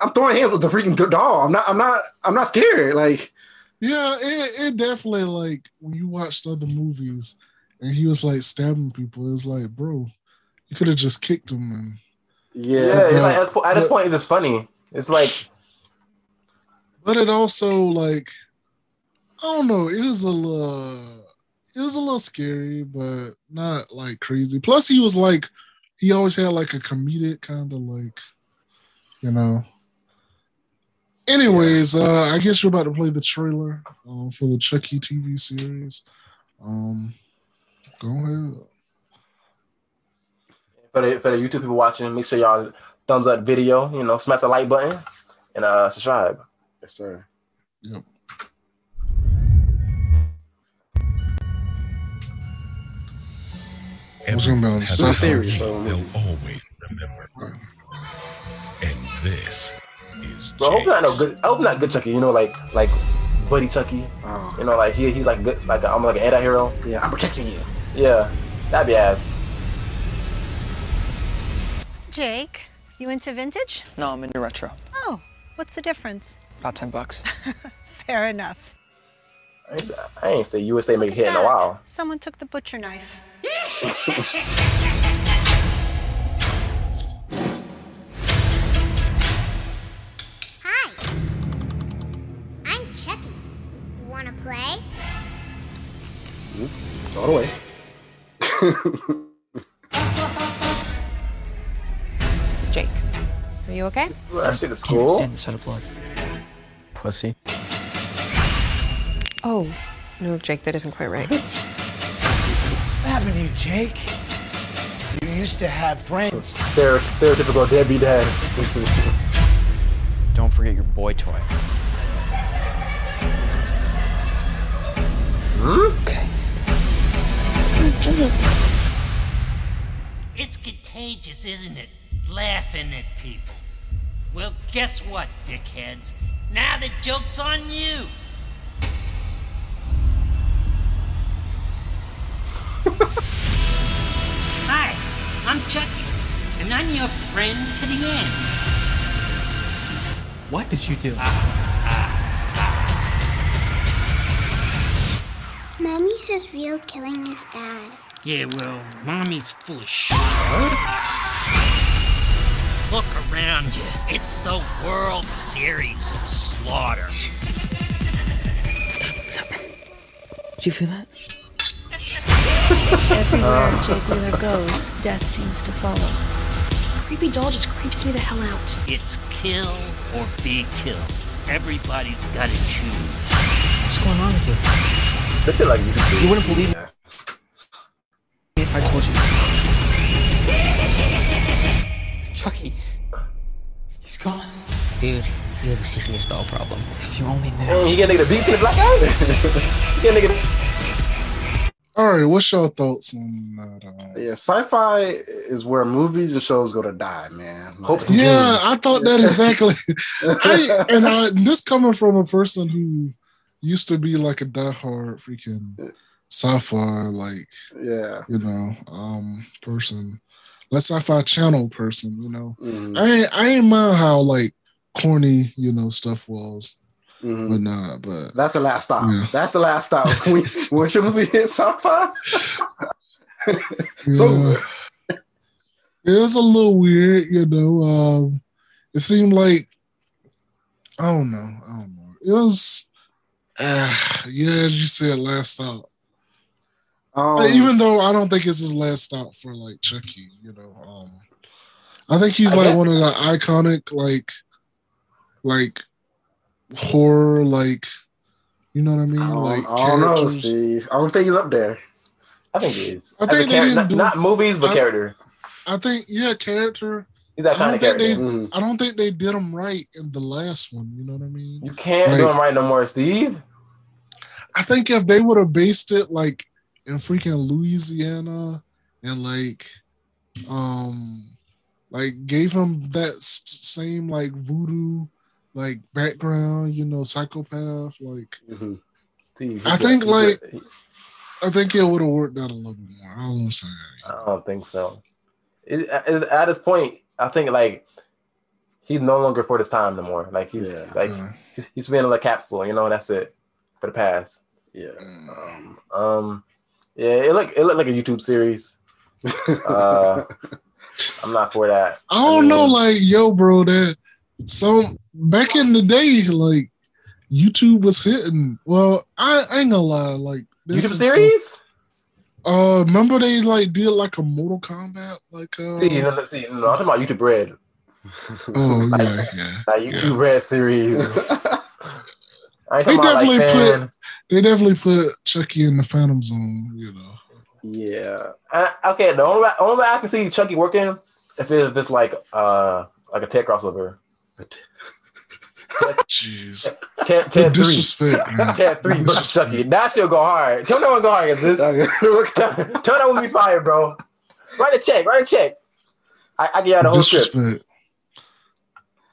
I'm throwing hands with the freaking doll. I'm not. I'm not. I'm not scared. Like, yeah, it, it definitely like when you watched other movies and he was like stabbing people. It's like, bro, you could have just kicked him and Yeah, yeah, it's like, at, at this but- point, it's just funny. It's like but it also like I don't know, it was a little it was a little scary, but not like crazy. Plus he was like he always had like a comedic kind of like you know. Anyways, uh I guess you're about to play the trailer um for the Chucky TV series. Um go ahead. For the for the YouTube people watching, make sure y'all thumbs up the video. You know, smash the like button and uh subscribe. yes, sir. Yep. Everyone It's has a a series, story so- they'll always remember. And this is But I hope not no good. I hope not good Chucky. You know, like like Buddy Chucky. Oh, You know, like he he's like good, like I'm like an anti-hero. yeah, I'm protecting you. Yeah, that'd be ass. Jake, You into vintage? No, I'm into retro. Oh, what's the difference? About 10 bucks. Fair enough. I ain't, say- I ain't say USA make a hit in a while. Someone took the butcher knife. Hi. I'm Chucky. Wanna play? All the way. Are you okay? I shit at Can't school. stand the sight of blood. Pussy. Oh, no, Jake, that isn't quite right. What happened to you, Jake? You used to have friends. Stere- stereotypical deadbeat dad. Don't forget your boy toy. Hmm? Okay. It's contagious, isn't it? Laughing at people. Well, guess what, dickheads? Now the joke's on you. Hi, I'm Chucky, and I'm your friend to the end. What did you do? Mommy says real killing is bad. Yeah, well, mommy's full of shit. Look around you. It's the World Series of Slaughter. Stop, stop. Did you feel that? Everywhere Jake Wheeler goes, death seems to follow. This creepy doll just creeps me the hell out. It's kill or be killed. Everybody's gotta choose. What's going on with you? That's shit like YouTube. You wouldn't believe it Chucky. He's gone. Dude, you have a serious doll problem. If you only knew. Hey, you get nigga the beats in the black guy? you get nigga. All right, what's your thoughts on that? Uh, Yeah, sci-fi is where movies and shows go to die, man. Hopes and yeah, dreams. I thought that exactly. I, and I, this coming from a person who used to be like a diehard freaking sci-fi, like yeah. you know, um, person, like sci-fi channel person. You know, Mhm, I ain't, I ain't mind how like corny you know stuff was, mhm. but not. But That's the last stop. Yeah. That's the last stop. when, when your movie hits sci-fi, it's over. It was a little weird, you know. Um, it seemed like I don't know, I don't know. It was, uh, yeah, as you said, last stop. Um, even though I don't think it's his last stop for like Chucky, you know. Um, I think he's I like one of the iconic like, like horror, like you know what I mean, I don't, like I don't know. Steve. I don't think he's up there. I think he is. I As think they char- didn't not, do- not movies, but I- character. I think yeah, character. He's that kind of don't think character. they- Mhm. I don't think they did him right in the last one. You know what I mean? You can't Like- do him right no more, Steve. I think if they would have based it like in freaking Louisiana and like um like gave him that s- same like voodoo like background, you know, psychopath, like Mhm. Steve. I think, good. He's like- good. I think it would have worked out a little bit more. I don't say I don't think so. It, it- at this point, I think like he's no longer for this time no more. Like he's Yeah. like Yeah. he's, he's been in a capsule, you know. And that's it for the past. Yeah. Um, um, yeah, it looked it looked like a YouTube series. Uh, I'm not for that. I don't know, mean, like yo, bro, that some back in the day, like YouTube was hitting. Well, I, I ain't gonna lie, like there's YouTube some stuff- series. Uh, remember they like did like a Mortal Kombat, like uh, See, no, no, see, no, I'm talking about YouTube Red, oh yeah, yeah. like YouTube Red series. They about like definitely put they definitely put Chucky in the Phantom Zone, you know. Yeah. I, okay, the only way, only way I can see Chucky working if, it, if it's like uh like a Ted crossover. Jeez, the Ted three, disrespect, man. Three versus Chucky. That shit go hard. Tell that one go hard. This tell, tell that one be fire, bro. Write a check. Write a check. I, I get out the whole script. disrespect.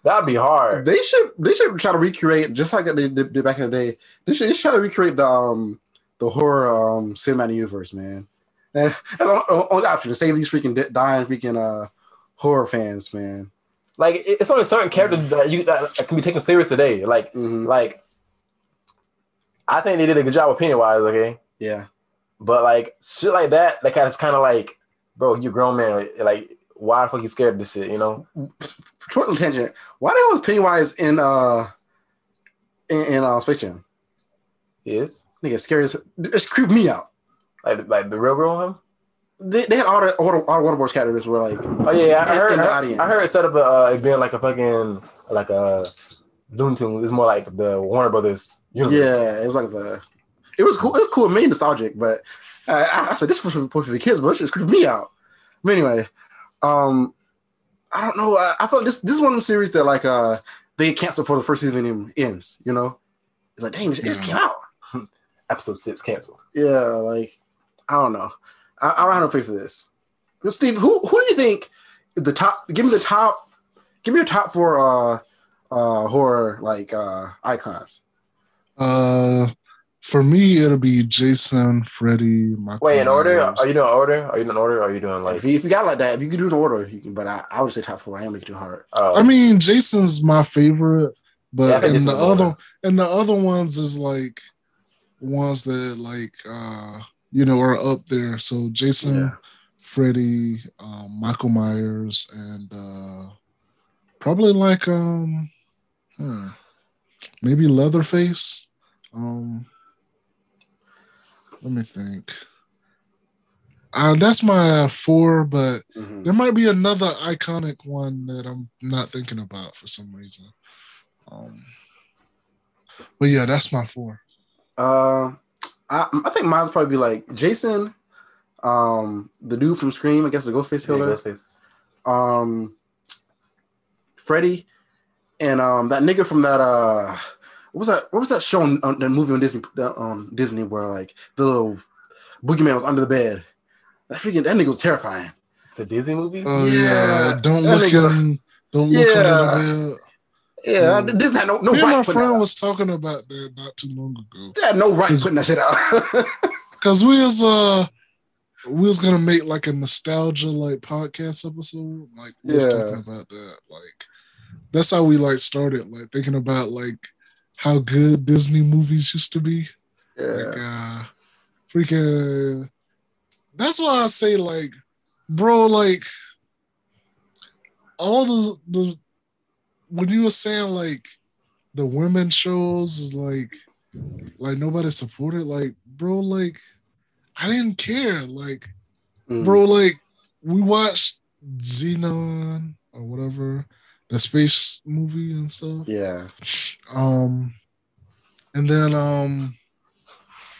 That'd be hard. They should they should try to recreate just like they did, back in the day. They should, they should try to recreate the um the horror um cinematic universe, man. And that's the only option to save these freaking dying freaking uh horror fans, man. like it's only certain characters that you that can be taken serious today. Like Mm-hmm. like I think they did a good job with Pennywise. Okay, Yeah. but like shit like that, that kind of kind of like, bro, you grown man. Like, why the fuck you scared of this shit? You know? Short little tangent. Why the hell was Pennywise in uh in, in uh Space Jam? Yes. Nigga, scary as it's creeped me out. Like like the real girl him. They, they had all the all the, all the Waterboard characters were like Oh yeah, I in- heard. in the I heard, audience. I heard it set up uh, it being like a fucking like a Looney Tunes. It's more like the Warner Brothers universe. Yeah, it was like the. It was cool. It was cool. It made nostalgic, but uh, I, I said this was for, for the kids, but it just creeped me out. But anyway, um, I don't know. I, I thought this this is one of the series that like uh they canceled for the first season even ends. You know, it's like dang, it just came out. Episode six canceled. Yeah, like I don't know. I, I don't have no faith for this. But Steve, who who do you think the top? Give me the top. Give me your top four uh uh horror like uh icons. Uh, for me, it'll be Jason, Freddy, Michael. Wait, in order? Myers. Are you doing order? Are you doing order? Or are you doing like? If you, if you got like that, if you could do the order, you can, but I, I would say top four. I am make it too hard. Oh, I mean, Jason's my favorite, but think and the other better. and the other ones is like ones that like uh you know are up there. So Jason, Yeah. Freddy, um, Michael Myers, and uh probably like um hmm, maybe Leatherface. Um let me think. Uh, that's my uh, four, but Mhm. there might be another iconic one that I'm not thinking about for some reason. Um, but yeah, that's my four. Uh, I, I think mine's probably be like Jason, um, the dude from Scream, I guess the Ghostface Yeah, Killer, Ghostface. um, Freddy, and um that nigga from that uh what was that what was that show on, on that movie on Disney that, um Disney where like the little boogeyman was under the bed. That freaking that nigga was terrifying. The Disney movie? Oh Yeah, yeah, don't that look nigga- in, don't look Yeah. under the bed. Yeah, Um, Disney had no no Me and right my friend was talking about that not too long ago. They had no right putting that shit out. Cause we was uh we was gonna make like a nostalgia like podcast episode. Like we was Yeah. talking about that. Like that's how we like started, like thinking about like how good Disney movies used to be. yeah. Like uh freaking that's why I say like bro, like all the the when you were saying like the women shows is like like nobody supported like bro like I didn't care like Mm. bro like we watched Zenon or whatever the space movie and stuff Yeah. um and then um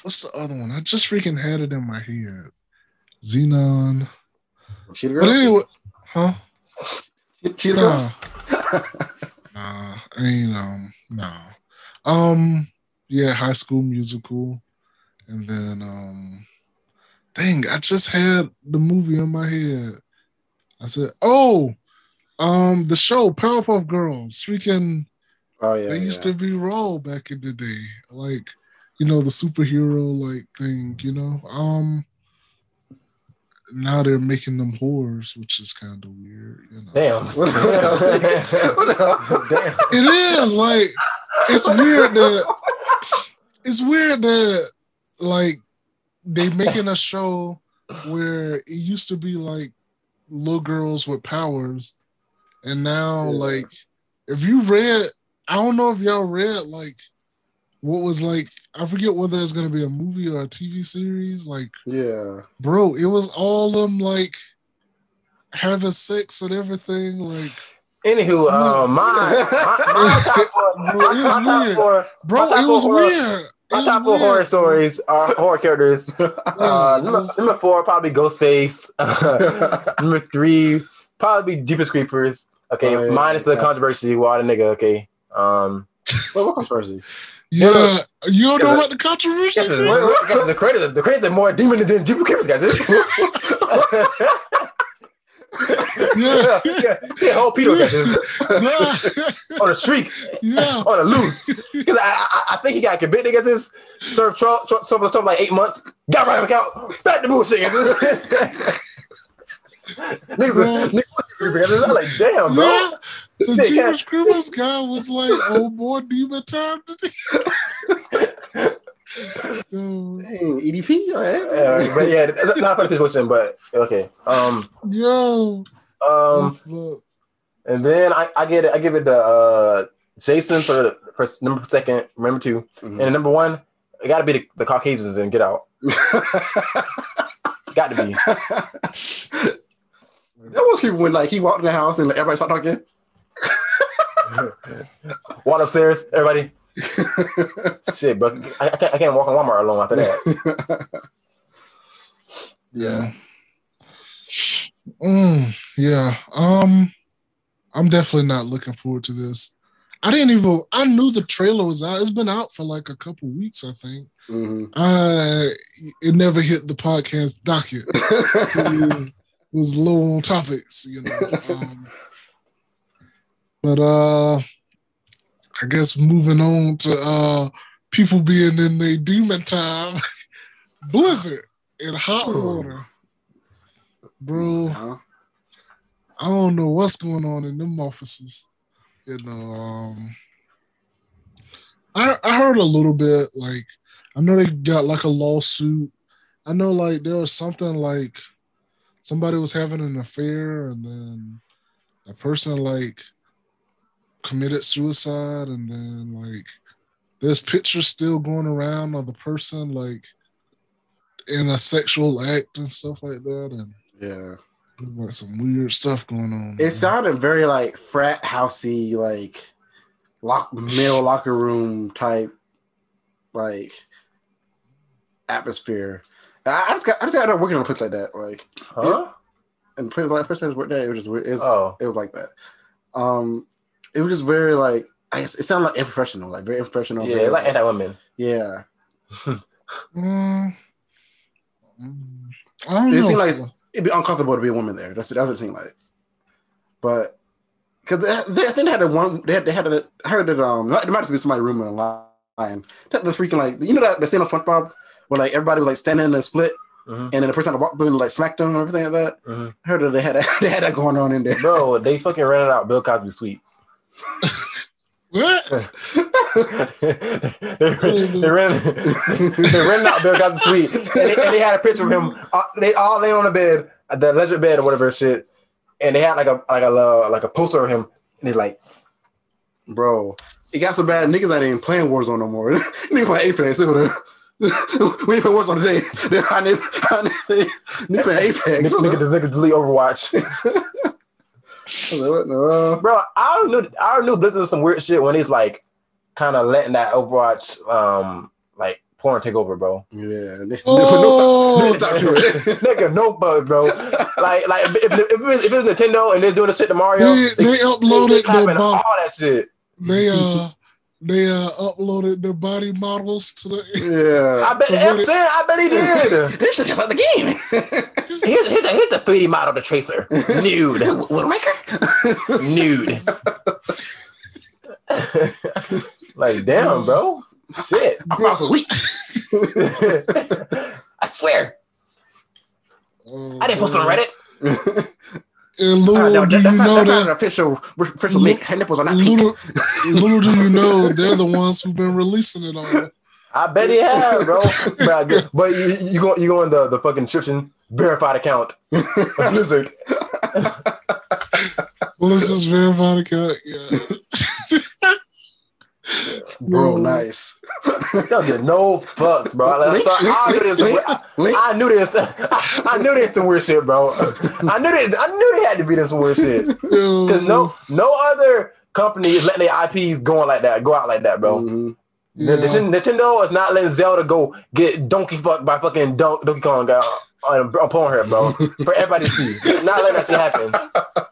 what's the other one I just freaking had it in my head Zenon Cheetah but anyway huh Cheetah Nah. Nah, ain't um no. Um yeah, high school musical. And then um dang, I just had the movie in my head. I said, oh, um the show Powerpuff Girls. Freaking Oh yeah. they used yeah. to be raw back in the day. Like, you know, the superhero like thing, you know. Um now they're making them whores, which is kind of weird, you know. Damn. What the hell, Steve? What the hell? Damn. it is like it's weird that it's weird that like they making a show where it used to be like little girls with powers and now Yeah. like if you read i don't know if y'all read like what was like i forget whether it's gonna be a movie or a tv series like Yeah. bro it was all them like having sex and everything like Anywho, uh, my, my, my top Bro, my, it was weird. four, bro my top it was horror- weird My It top four horror stories are horror characters. Uh, number, number four, probably Ghostface. number three, probably Jeepers Creepers. Okay, Oh, yeah, minus the yeah. controversy. Water nigga. Okay. Um, What, what controversy? Yeah, you don't know about the controversy? yes, the, the credit, the credit, more demon than Jeepers Creepers, guys. Yeah. yeah, yeah, whole Peter got this yeah, on a streak, yeah. on a loose. 'Cause I, I, I think he got convicted. Got this served Trump, Trump, Trump, Trump like eight months. Got right back out. Back to bullshit. niggas, niggas, I'm like, damn, bro. Yeah. The Shit, yeah. Jeepers guy was like, "Oh, more demon time today." Yo, EDP, all right. Yeah, but yeah, that's not a situation, but okay. Um, yo, um, and then I, I get it. I give it to uh, Jason for for number second, number 2 Mm-hmm. and number one. It got to be the, the Caucasians and Get Out. got to be. That was people when like he walked in the house and like, everybody started talking. Walk upstairs, everybody. Shit, bro. I, I can't. I can't walk in Walmart alone after that. Yeah. Mm, yeah. Um, I'm definitely not looking forward to this. I didn't even. I knew the trailer was out. It's been out for like a couple weeks, I think. Mm-hmm. I it never hit the podcast docket. Was low on topics, you know. Um, but uh, I guess moving on to uh people being in their demon time, Blizzard in hot water, bro. Uh-huh. I don't know what's going on in them offices. You know, um, I I heard a little bit. Like, I know they got like a lawsuit. I know like there was something like somebody was having an affair, and then a person like committed suicide, and then like there's pictures still going around of the person like in a sexual act and stuff like that, and Yeah. there's like some weird stuff going on. It sounded very like frat housey, like lock male locker room type, like atmosphere. I, I just got I just got out working on a place like that, like Huh? and the place like person was working there, it was just. It was, Oh. it was like that. Um, it was just very like I guess it sounded like unprofessional, like very unprofessional. Yeah, very, like anti women. yeah. Mm, mm, I don't It seemed like it'd be uncomfortable to be a woman there. That's that's what it seemed like. But because they, they, I think they had a one. They had they had a. I heard that um there might have been somebody rooming lying. That the freaking like you know that the scene on SpongeBob where like everybody was like standing in a split. Mhm. And then the person that walked through and like smacked them and everything like that. Mhm. I heard that they had that, they had that going on in there. Bro, they fucking rented out Bill Cosby suite. What? they, they ran they rented out Bill Cosby suite, and they, and they had a picture of him. Uh, they all lay on the bed, the alleged bed or whatever shit, and they had like a like a uh, like a poster of him, and they like, Bro, it got so bad niggas ain't even playing Warzone no more. niggas like Apex. Look at that. We ain't play Warzone today. I need, I need, niggas play Apex. nigga, nigga, nigga delete Overwatch. I was like, what in the world? Bro, I knew I knew Blizzard was some weird shit when he's like kind of letting that Overwatch um like porn take over, bro. Yeah. They, Oh. no stop, no stop to it. Nigga, no bug, bro. Like, like if, if, if, it's, if it's Nintendo and they're doing the shit to Mario, They- they uploaded they the clapping bo- all that shit. They uh they uh uploaded their body models to the Yeah. I bet So I'm it- saying, I bet he did. This shit just like the game. here's, here's, the, here's the 3D model the tracer. Nude. Widowmaker? Nude. like, damn, bro. Shit. I found some leaks. I swear. I didn't post it on Reddit. And Uh, little no, do you not, know that's not an that official official leak. Her nipples are not pink. little little do you know they're the ones who've been releasing it all. I bet he have, bro. but but you, you go you go in the, the fucking description, verified account. of Blizzard. Melissa's verified account. Yeah. Bro, nice. Don't get no fucks, bro. Like, Link, I, knew this, link, link. I knew this. I knew this some weird shit, bro. I knew this. I knew they had to be this some weird shit. Because no, no other company is letting their IPs going like that, go out like that, bro. Mhm. The- the- Nintendo is not letting Zelda go get donkey fucked by fucking Don- Donkey Kong guy on, on Pornhub, bro. For everybody to see. Not letting that shit happen.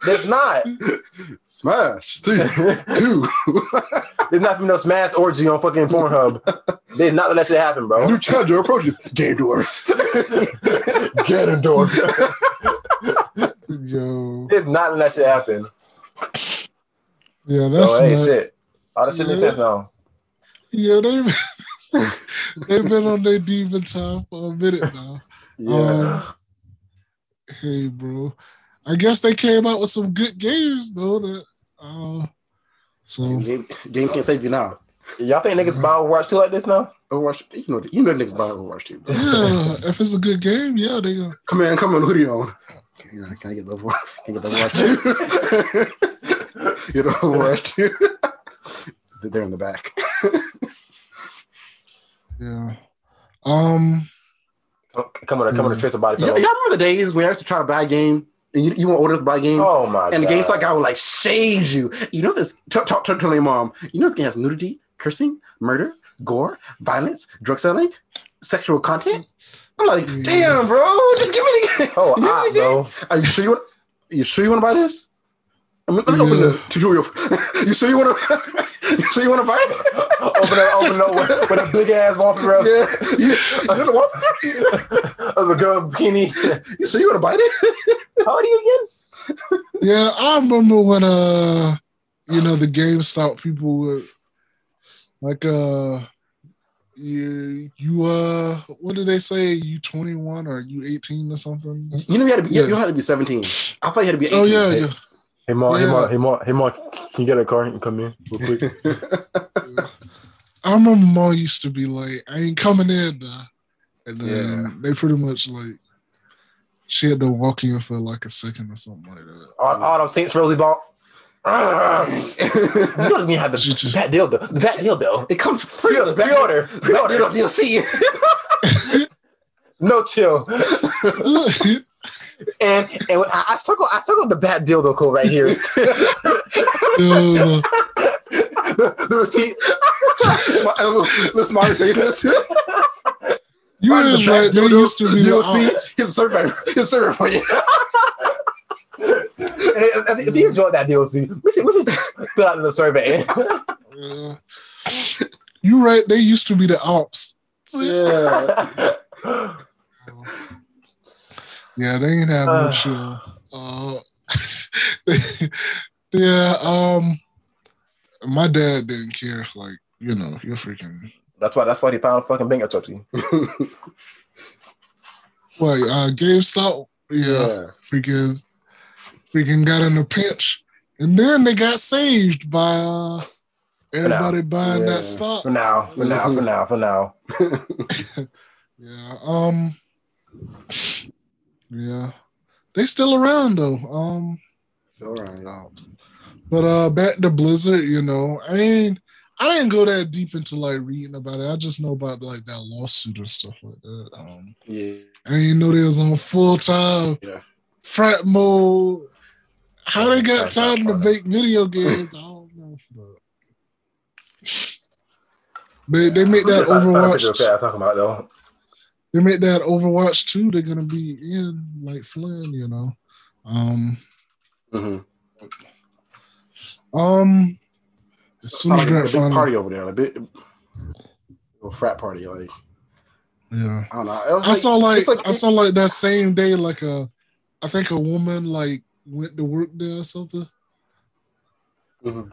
There's not. Smash. Two. Two. There's not no smash orgy on fucking Pornhub. They're not letting that shit happen, bro. New challenger approaches. Ganondorf. Ganondorf. Yo. It's not letting that shit happen. Yeah, that's so, hey, not, shit. All that shit makes sense now. Yeah, they've they've been on their demon time for a minute now. Yeah. Um, hey, bro. I guess they came out with some good games though. That Uh, so game, game can't save you now. Y'all think niggas buy Overwatch 2 like this now? Overwatch, you know, you know niggas buy Overwatch 2. Bro. yeah, if it's a good game, yeah, they go. Come in, come on, who do you own? Can I, can I get the Overwatch? Can I get the Overwatch 2? you know, Overwatch 2. They're in the back. Yeah. Um. Come on, come on, to trace a body. Y- y'all remember the days when I used to try to buy a game and you, you want to order to buy a game? Oh my And the God. game's like I would like shade you. You know this. Talk, talk, talk to your mom. You know this game has nudity, cursing, murder, gore, violence, drug selling, sexual content. I'm like, damn, bro, just give me the game. Oh, Give me ah, bro. Are you sure you want? You sure you want to buy this? I mean, let me open the tutorial. you sure you want to? you sure you want to it? open up, open up with, with a big ass wallpaper. Yeah. I don't know what. of a girl bikini. You sure you want to buy it? How old are you again? Yeah, I remember when uh, you know, the GameStop people would like uh, you you uh, what did they say? You twenty one or you eighteen or something? You know you had to be. Yeah. You had to be 17. I thought you had to be 18. Oh yeah, yeah. Hey, Mark, hey, Yeah. Mark, hey, Mark, hey, Mark, can you get a car and come in real quick? I remember mom used to be like, "I ain't coming in," now. and then Yeah. they pretty much like she had to walk in for like a second or something like that. all, all them Saints Rosie bought. you don't even have the bat dildo. The bat dildo. It comes Pre- pre-order. pre-order. Pre-order. Pre-order DLC. No chill. And and I, I circle I circled the bat dildo code right here. The, the receipt. Let's smiley faces. you was right. They used to be ops. He's a survey. He's a survey for you. If you enjoyed that DLC, we should, we should fill out the survey. Yeah. You right. They used to be the ops. Yeah. Yeah, they ain't have no Uh. chill. Uh, yeah, um, my dad didn't care. Like, you know, you're freaking That's why that's why they found fucking bankruptcy. what? Uh, GameStop. Yeah, Yeah. freaking, freaking got in a pinch, and then they got saved by uh, everybody buying Yeah. that stock. For now, for now, for now, for now. Yeah. Um. Yeah, they still around though. Um. It's all right. But uh back to Blizzard, you know, I ain't I didn't go that deep into like reading about it. I just know about like that lawsuit and stuff like that. Um Yeah. I didn't know they was on full time Yeah. frat mode. How they got time to make video games, I don't know. But they they make that Find- find a picture of Overwatch. Talking about though. They make that Overwatch 2. They're gonna be in like Flynn, you know. Um Mm-hmm. um as soon as like a big party over there, a big a frat party. Like yeah. I don't know. I saw like, like I saw like that same day, like a, I think a woman like went to work there or something. Mhm.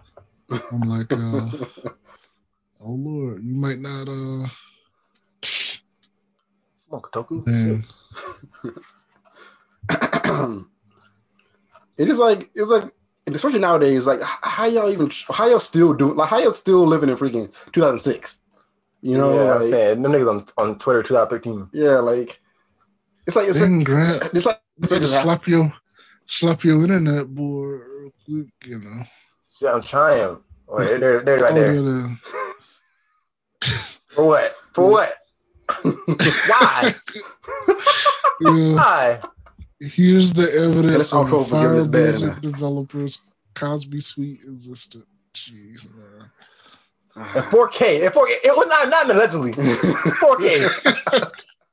I'm like, uh, oh lord, you might not. uh Come on, Kotaku. Then it is like it's like especially nowadays like how y'all even how y'all still doing like how y'all still living in freaking 2006 you know yeah, I'm saying them niggas on, on Twitter 2013. yeah like it's like it's then like Grant, it's like just slap your, slap your internet board real quick, you know. Shit, I'm trying. Oh, they're, they're, they're right Oh, there. For what? For what? Why? yeah. Why? Here's the evidence it's of Fire forgiveness Blizzard developers Cosby Suite existed. Jeez, man. In 4K. In 4K. It was not, not allegedly. 4K.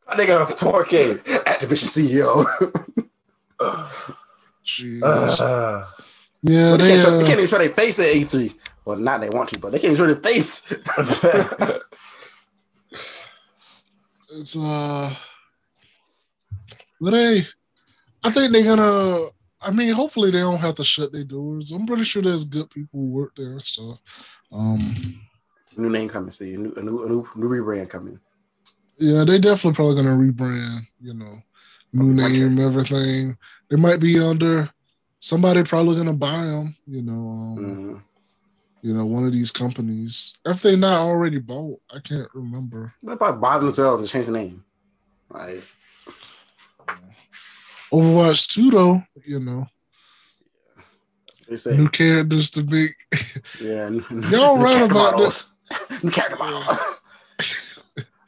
I think nigga 4K. Activision CEO Jeez. Uh, yeah, they, they, can't show, they uh, can't even show their face at E3 well not they want to but they can't even show their face it's uh but hey i think they're gonna i mean hopefully they don't have to shut their doors i'm pretty sure there's good people who work there and stuff um new name coming see a new a new, a new, new rebrand coming yeah they definitely probably gonna rebrand you know new name everything they might be under somebody probably gonna buy them. You know, um, Mhm. You know, one of these companies. If they not already bought, I can't remember. They probably buy themselves and change the name. Like, Overwatch 2 though, you know, they say, new characters to be yeah. n- Y'all character about models. New character model.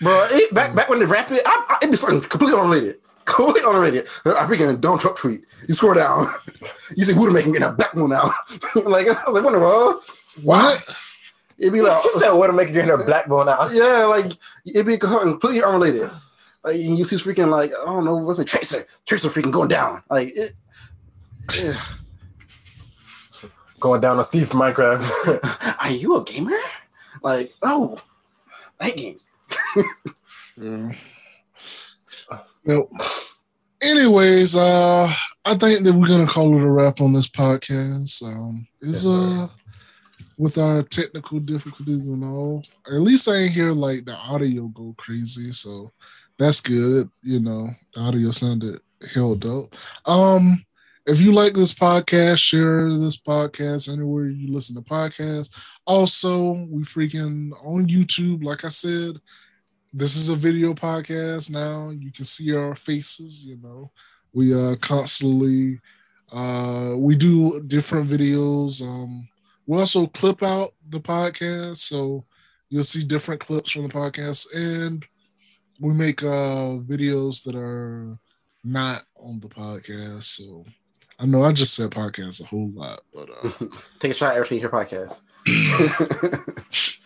Bro, it, back back when they rap it, I, I, it'd be something completely unrelated. Completely unrelated. I freaking Donald Trump tweet. You scroll down. You see Widowmaker getting a black one now. like, I was like, what the hell? What? It'd be like, He said, "Widowmaker getting her black bone out?" yeah, like it'd be completely unrelated. Like and you see freaking like I don't know what's it Tracer, Tracer freaking going down. Like it, yeah. Going down on Steve from Minecraft. Are you a gamer? Like oh, I hate games. Well, anyways, uh, I think that we're gonna call it a wrap on this podcast. Um, it's Yes, uh, with our technical difficulties and all. At least I ain't hear like the audio go crazy, so that's good. You know, the audio sounded held up. Um, if you like this podcast, share this podcast anywhere you listen to podcasts. Also, we freaking on YouTube, like I said this is a video podcast now. You can see our faces, you know. We uh constantly uh we do different videos. Um we also clip out the podcast, so you'll see different clips from the podcast and we make uh videos that are not on the podcast. So I know I just said podcast a whole lot, but uh Take a shot every time you hear podcast.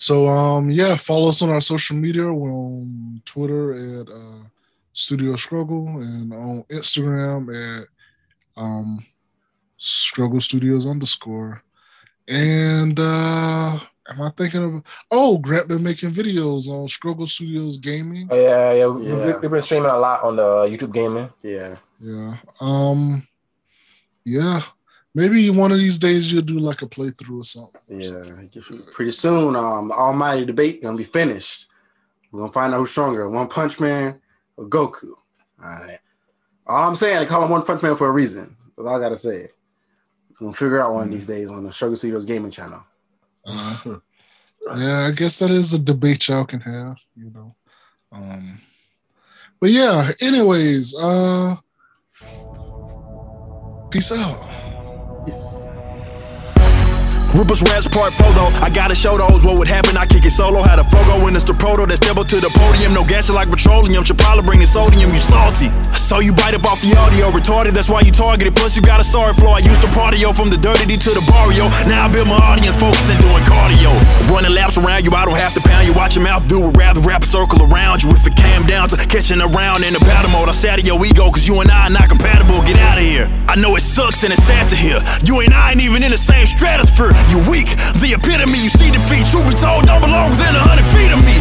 So um yeah, follow us on our social media. We're on Twitter at uh, Studio Struggle and on Instagram at um Struggle Studios underscore. And uh am I thinking of oh Grant been making videos on Struggle Studios Gaming. Oh, yeah, yeah. we- Yeah. we- We've been streaming a lot on the YouTube gaming. yeah. Yeah. Um yeah. Maybe one of these days you'll do like a playthrough or something. Yeah. Pretty soon, um, the Almighty debate gonna be finished. We're gonna find out who's stronger, One Punch Man or Goku. All right. All I'm saying, they call him One Punch Man for a reason. That's all I gotta say. Gonna figure out one of these days on the Struggle Studios gaming channel. Uh, yeah, I guess that is a debate y'all can have, you know. Um, but yeah, anyways, uh, peace out. Rupus Raps Part Photo. I gotta show those what would happen. I kick it solo. Had a Fogo it's the proto that's up to the podium. No gas like petroleum. Should probably bring the sodium. You salty. So you bite up off the audio. Retarded, that's why you targeted. Plus you got a sorry flow. I used to partyo from the dirty to the barrio. Now I build my audience focusing doing cardio. Running laps around you. I don't have to pound you. Watch your mouth do it. Rather wrap a circle around you. If it came down to catching around in the battle mode, I sat your ego. Cause you and I are not compatible. Get out of here. I know it sucks and it's sad to hear. You and I ain't even in the same stratosphere you weak. The epitome, you see defeat. Truth be told, don't belong within a hundred feet of me.